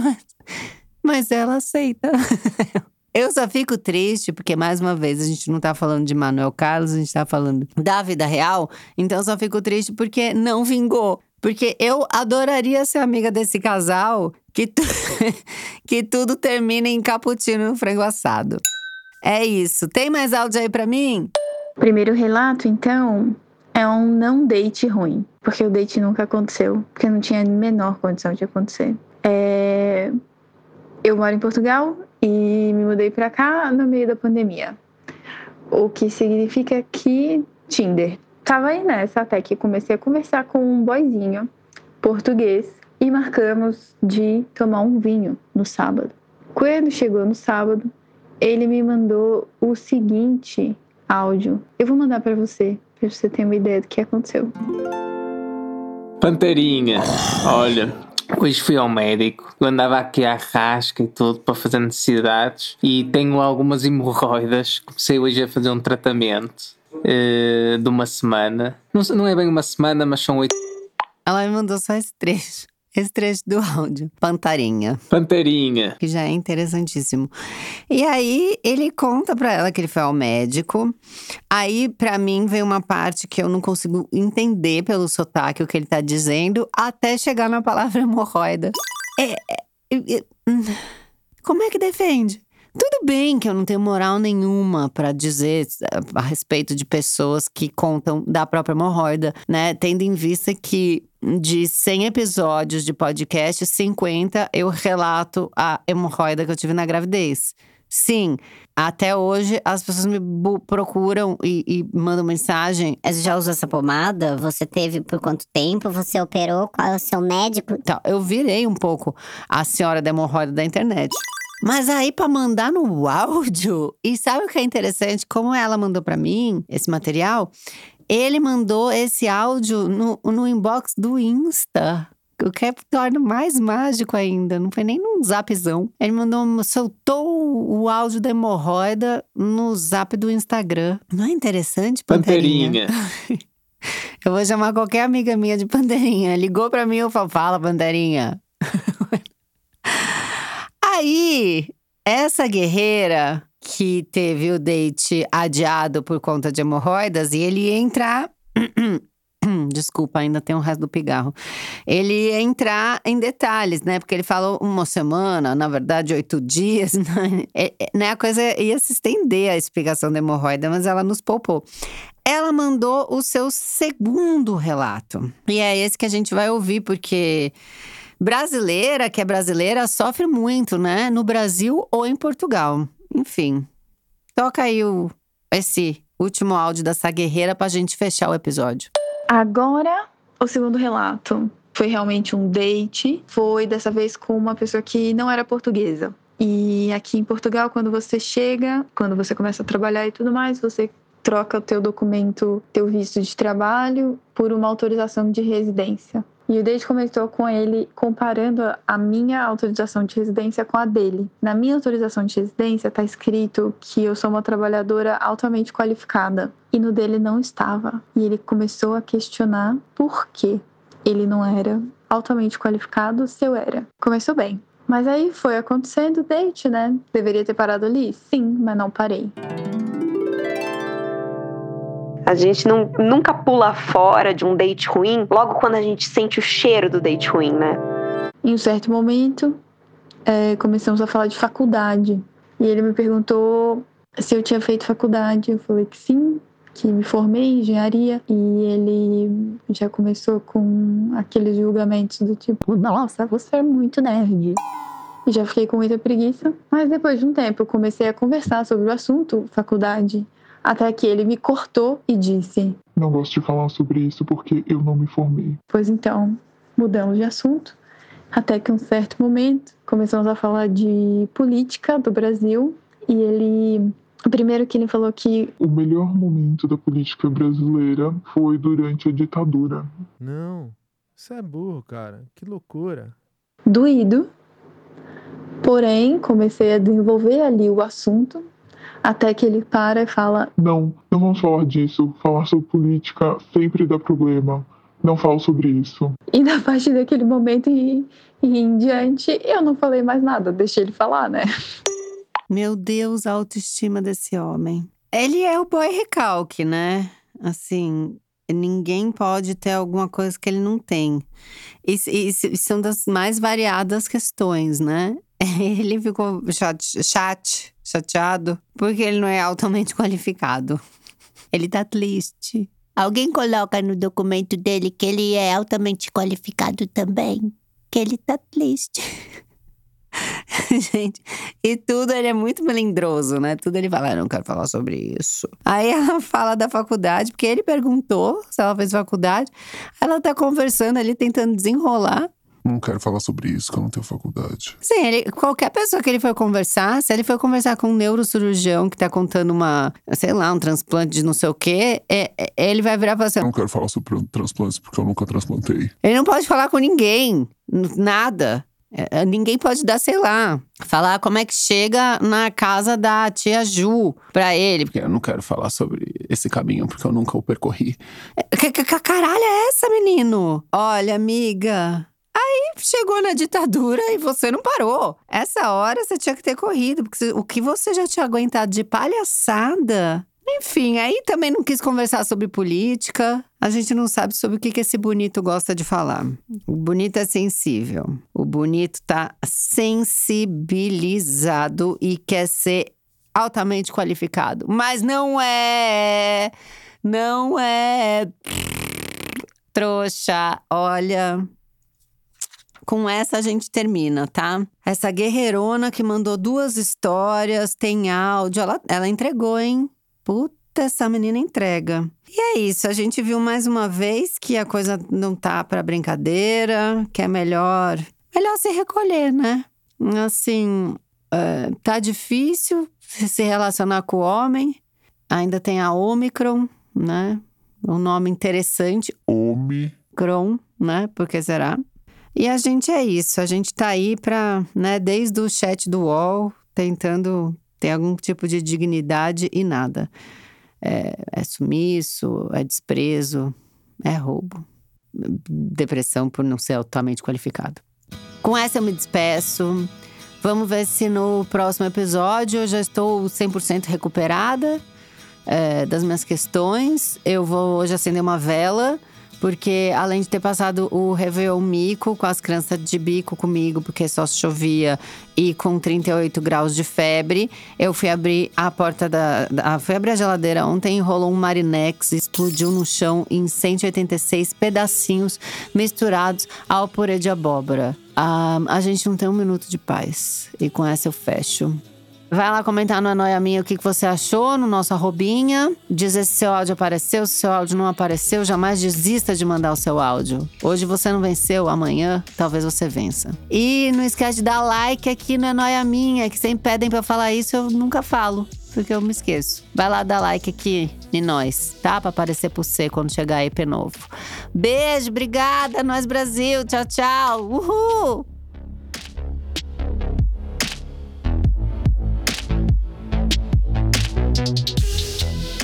Speaker 1: mas ela aceita. (laughs) Eu só fico triste porque, mais uma vez, a gente não tá falando de Manuel Carlos, a gente tá falando da vida real. Então, eu só fico triste porque não vingou. Porque eu adoraria ser amiga desse casal que, tu... (laughs) que tudo termina em cappuccino no frango assado. É isso. Tem mais áudio aí pra mim?
Speaker 16: Primeiro relato, então, é um não date ruim. Porque o date nunca aconteceu. Porque não tinha a menor condição de acontecer. Eu moro em Portugal e me mudei para cá no meio da pandemia. O que significa que Tinder. Tava aí nessa até que comecei a conversar com um boyzinho português e marcamos de tomar um vinho no sábado. Quando chegou no sábado, ele me mandou o seguinte áudio. Eu vou mandar para você, para você ter uma ideia do que aconteceu.
Speaker 19: Panterinha, olha, Hoje fui ao médico, eu andava aqui à rasca e tudo para fazer necessidades e tenho algumas hemorroidas. Comecei hoje a fazer um tratamento uh, de uma semana. Não, não é bem uma semana, mas são oito.
Speaker 1: Ela me mandou só esse trecho. Esse trecho do áudio. Pantarinha.
Speaker 19: Pantarinha.
Speaker 1: Que já é interessantíssimo. E aí, ele conta pra ela que ele foi ao médico. Aí, pra mim, vem uma parte que eu não consigo entender pelo sotaque o que ele tá dizendo, até chegar na palavra (laughs) hemorroida. É, é, é, como é que defende? Tudo bem que eu não tenho moral nenhuma para dizer a respeito de pessoas que contam da própria hemorroida, né? Tendo em vista que de 100 episódios de podcast, 50 eu relato a hemorroida que eu tive na gravidez. Sim, até hoje as pessoas me procuram e, e, mandam mensagem.
Speaker 5: Você já usou essa pomada? Você teve por quanto tempo? Você operou? Qual é o seu médico?
Speaker 1: Então, eu virei um pouco a senhora da hemorroida da internet. Mas aí, para mandar no (laughs) áudio, e sabe o que é interessante? Como ela mandou para mim esse material, ele mandou esse áudio no, no inbox do Insta. O que é torna mais mágico ainda. Não foi nem num zapzão. Ele mandou, soltou o áudio da hemorroida no zap do Instagram. Não é interessante, Panterinha? Panterinha. (laughs) eu vou chamar qualquer amiga minha de Panterinha. Ligou pra mim, eu falo, fala, Panterinha. (laughs) Aí, essa guerreira que teve o date adiado por conta de hemorroidas e ele ia entrar. (coughs) Desculpa, ainda tem o resto do pigarro. Ele ia entrar em detalhes, né? Porque ele falou uma semana, na verdade, oito dias. (laughs) Né? É, é, né? A coisa ia se estender a explicação da hemorroida, mas ela nos poupou. Ela mandou o seu segundo relato. E é esse que a gente vai ouvir, porque brasileira, que é brasileira, sofre muito, né? No Brasil ou em Portugal. Enfim. Toca aí o, esse último áudio dessa guerreira pra gente fechar o episódio.
Speaker 16: Agora, o segundo relato. Foi realmente um date. Foi dessa vez com uma pessoa que não era portuguesa. E aqui em Portugal, quando você chega, quando você começa a trabalhar e tudo mais, você troca o teu documento, teu visto de trabalho por uma autorização de residência. E o date começou com ele comparando a minha autorização de residência com a dele. Na minha autorização de residência está escrito que eu sou uma trabalhadora altamente qualificada e no dele não estava. E ele começou a questionar por que ele não era altamente qualificado se eu era. Começou bem. Mas aí foi acontecendo o date, né? Deveria ter parado ali? Sim, mas não parei.
Speaker 18: A gente não, nunca pula fora de um date ruim logo quando a gente sente o cheiro do date ruim, né?
Speaker 16: Em um certo momento, é, começamos a falar de faculdade. E ele me perguntou se eu tinha feito faculdade. Eu falei que sim, que me formei em engenharia. E ele já começou com aqueles julgamentos do tipo: Nossa, você é muito nerd. E já fiquei com muita preguiça. Mas depois de um tempo, eu comecei a conversar sobre o assunto faculdade. Até que ele me cortou e disse:
Speaker 7: Não gosto de falar sobre isso porque eu não me formei.
Speaker 16: Pois então, mudamos de assunto. Até que um certo momento começamos a falar de política do Brasil e ele. Primeiro que ele falou que.
Speaker 7: O melhor momento da política brasileira foi durante a ditadura.
Speaker 20: Não, você é burro, cara. Que loucura.
Speaker 16: Doído. Porém, comecei a desenvolver ali o assunto até que ele para e fala:
Speaker 7: Não, não vamos falar disso. Falar sobre política sempre dá problema. Não falo sobre isso.
Speaker 16: E a (laughs) partir daquele momento e, e em diante, eu não falei mais nada, deixei ele falar, né?
Speaker 1: Meu Deus, a autoestima desse homem. Ele é o boy recalque, né? Assim, ninguém pode ter alguma coisa que ele não tem. E, e, e são das mais variadas questões, né? (laughs) Ele ficou chat, chat, chateado porque ele não é altamente (laughs) qualificado. Ele tá triste.
Speaker 5: Alguém coloca no documento dele que ele é altamente qualificado também. Que ele tá triste. (laughs)
Speaker 1: Gente, e tudo ele é muito melindroso, né? Tudo ele fala, ah, não quero falar sobre isso. Aí ela fala da faculdade, porque ele perguntou se ela fez faculdade. Ela tá conversando ali, tentando desenrolar.
Speaker 7: Não quero falar sobre isso, que eu não tenho faculdade.
Speaker 1: Sim, ele, qualquer pessoa que ele for conversar, se ele for conversar com um neurocirurgião que tá contando uma, sei lá, um transplante de não sei o quê, é, é, ele vai virar você.
Speaker 7: Eu não quero falar sobre transplantes porque eu nunca transplantei.
Speaker 1: Ele não pode falar com ninguém, nada. É, ninguém pode dar, sei lá, falar como é que chega na casa da tia Ju pra ele.
Speaker 2: Porque eu não quero falar sobre esse caminho, porque eu nunca o percorri.
Speaker 1: Que, que, que caralho é essa, menino? Olha, amiga, Aí chegou na ditadura e você não parou. Essa hora você tinha que ter corrido, porque o que você já tinha aguentado de palhaçada. Enfim, aí também não quis conversar sobre política. A gente não sabe sobre o que, que esse bonito gosta de falar. O bonito é sensível. O bonito tá sensibilizado e quer ser altamente qualificado. Mas não é. Não é. Trouxa, olha, com essa a gente termina, tá? Essa guerreirona que mandou duas histórias, tem áudio, ela, ela entregou, hein? Puta, essa menina entrega. E é isso, a gente viu mais uma vez que a coisa não tá para brincadeira, que é melhor, melhor se recolher, né? Assim, é, tá difícil se relacionar com o homem. Ainda tem a Omicron, né? Um nome interessante.
Speaker 7: Omicron,
Speaker 1: né? Por que será? E a gente é isso, a gente tá aí pra, né, desde o chat do UOL, tentando ter algum tipo de dignidade e nada. É, é sumiço, é desprezo, é roubo. Depressão por não ser altamente qualificado. Com essa eu me despeço. Vamos ver se no próximo episódio eu já estou 100% recuperada é, das minhas questões. Eu vou hoje acender uma vela Porque além de ter passado o Réveillon mico com as crianças de bico comigo, porque só chovia e com 38 graus de febre, eu fui abrir a porta da. da fui abrir a geladeira ontem e rolou um Marinex, explodiu no chão em 186 pedacinhos misturados ao purê de abóbora. Ah, a gente não tem um minuto de paz. E com essa eu fecho. Vai lá comentar no É Noia Minha o que que você achou no nosso arrobinha. Dizer se seu áudio apareceu, se seu áudio não apareceu. Jamais desista de mandar o seu áudio. Hoje você não venceu, amanhã talvez você vença. E não esquece de dar like aqui no É Noia Minha, que sempre pedem eu falar isso, eu nunca falo. Porque eu me esqueço. Vai lá dar like aqui em nós, tá? Pra aparecer por você quando chegar EP novo. Beijo, obrigada, Nós Brasil. Tchau, tchau. Uhul!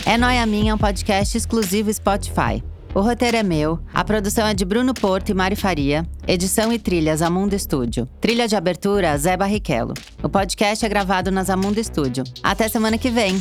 Speaker 1: É Noia Minha é um podcast exclusivo Spotify. O roteiro é meu, a produção é de Bruno Porto e Mari Faria, edição e trilhas Amundo Estúdio. Trilha de abertura Zé Barrichello. O podcast é gravado na Amundo Estúdio. Até semana que vem!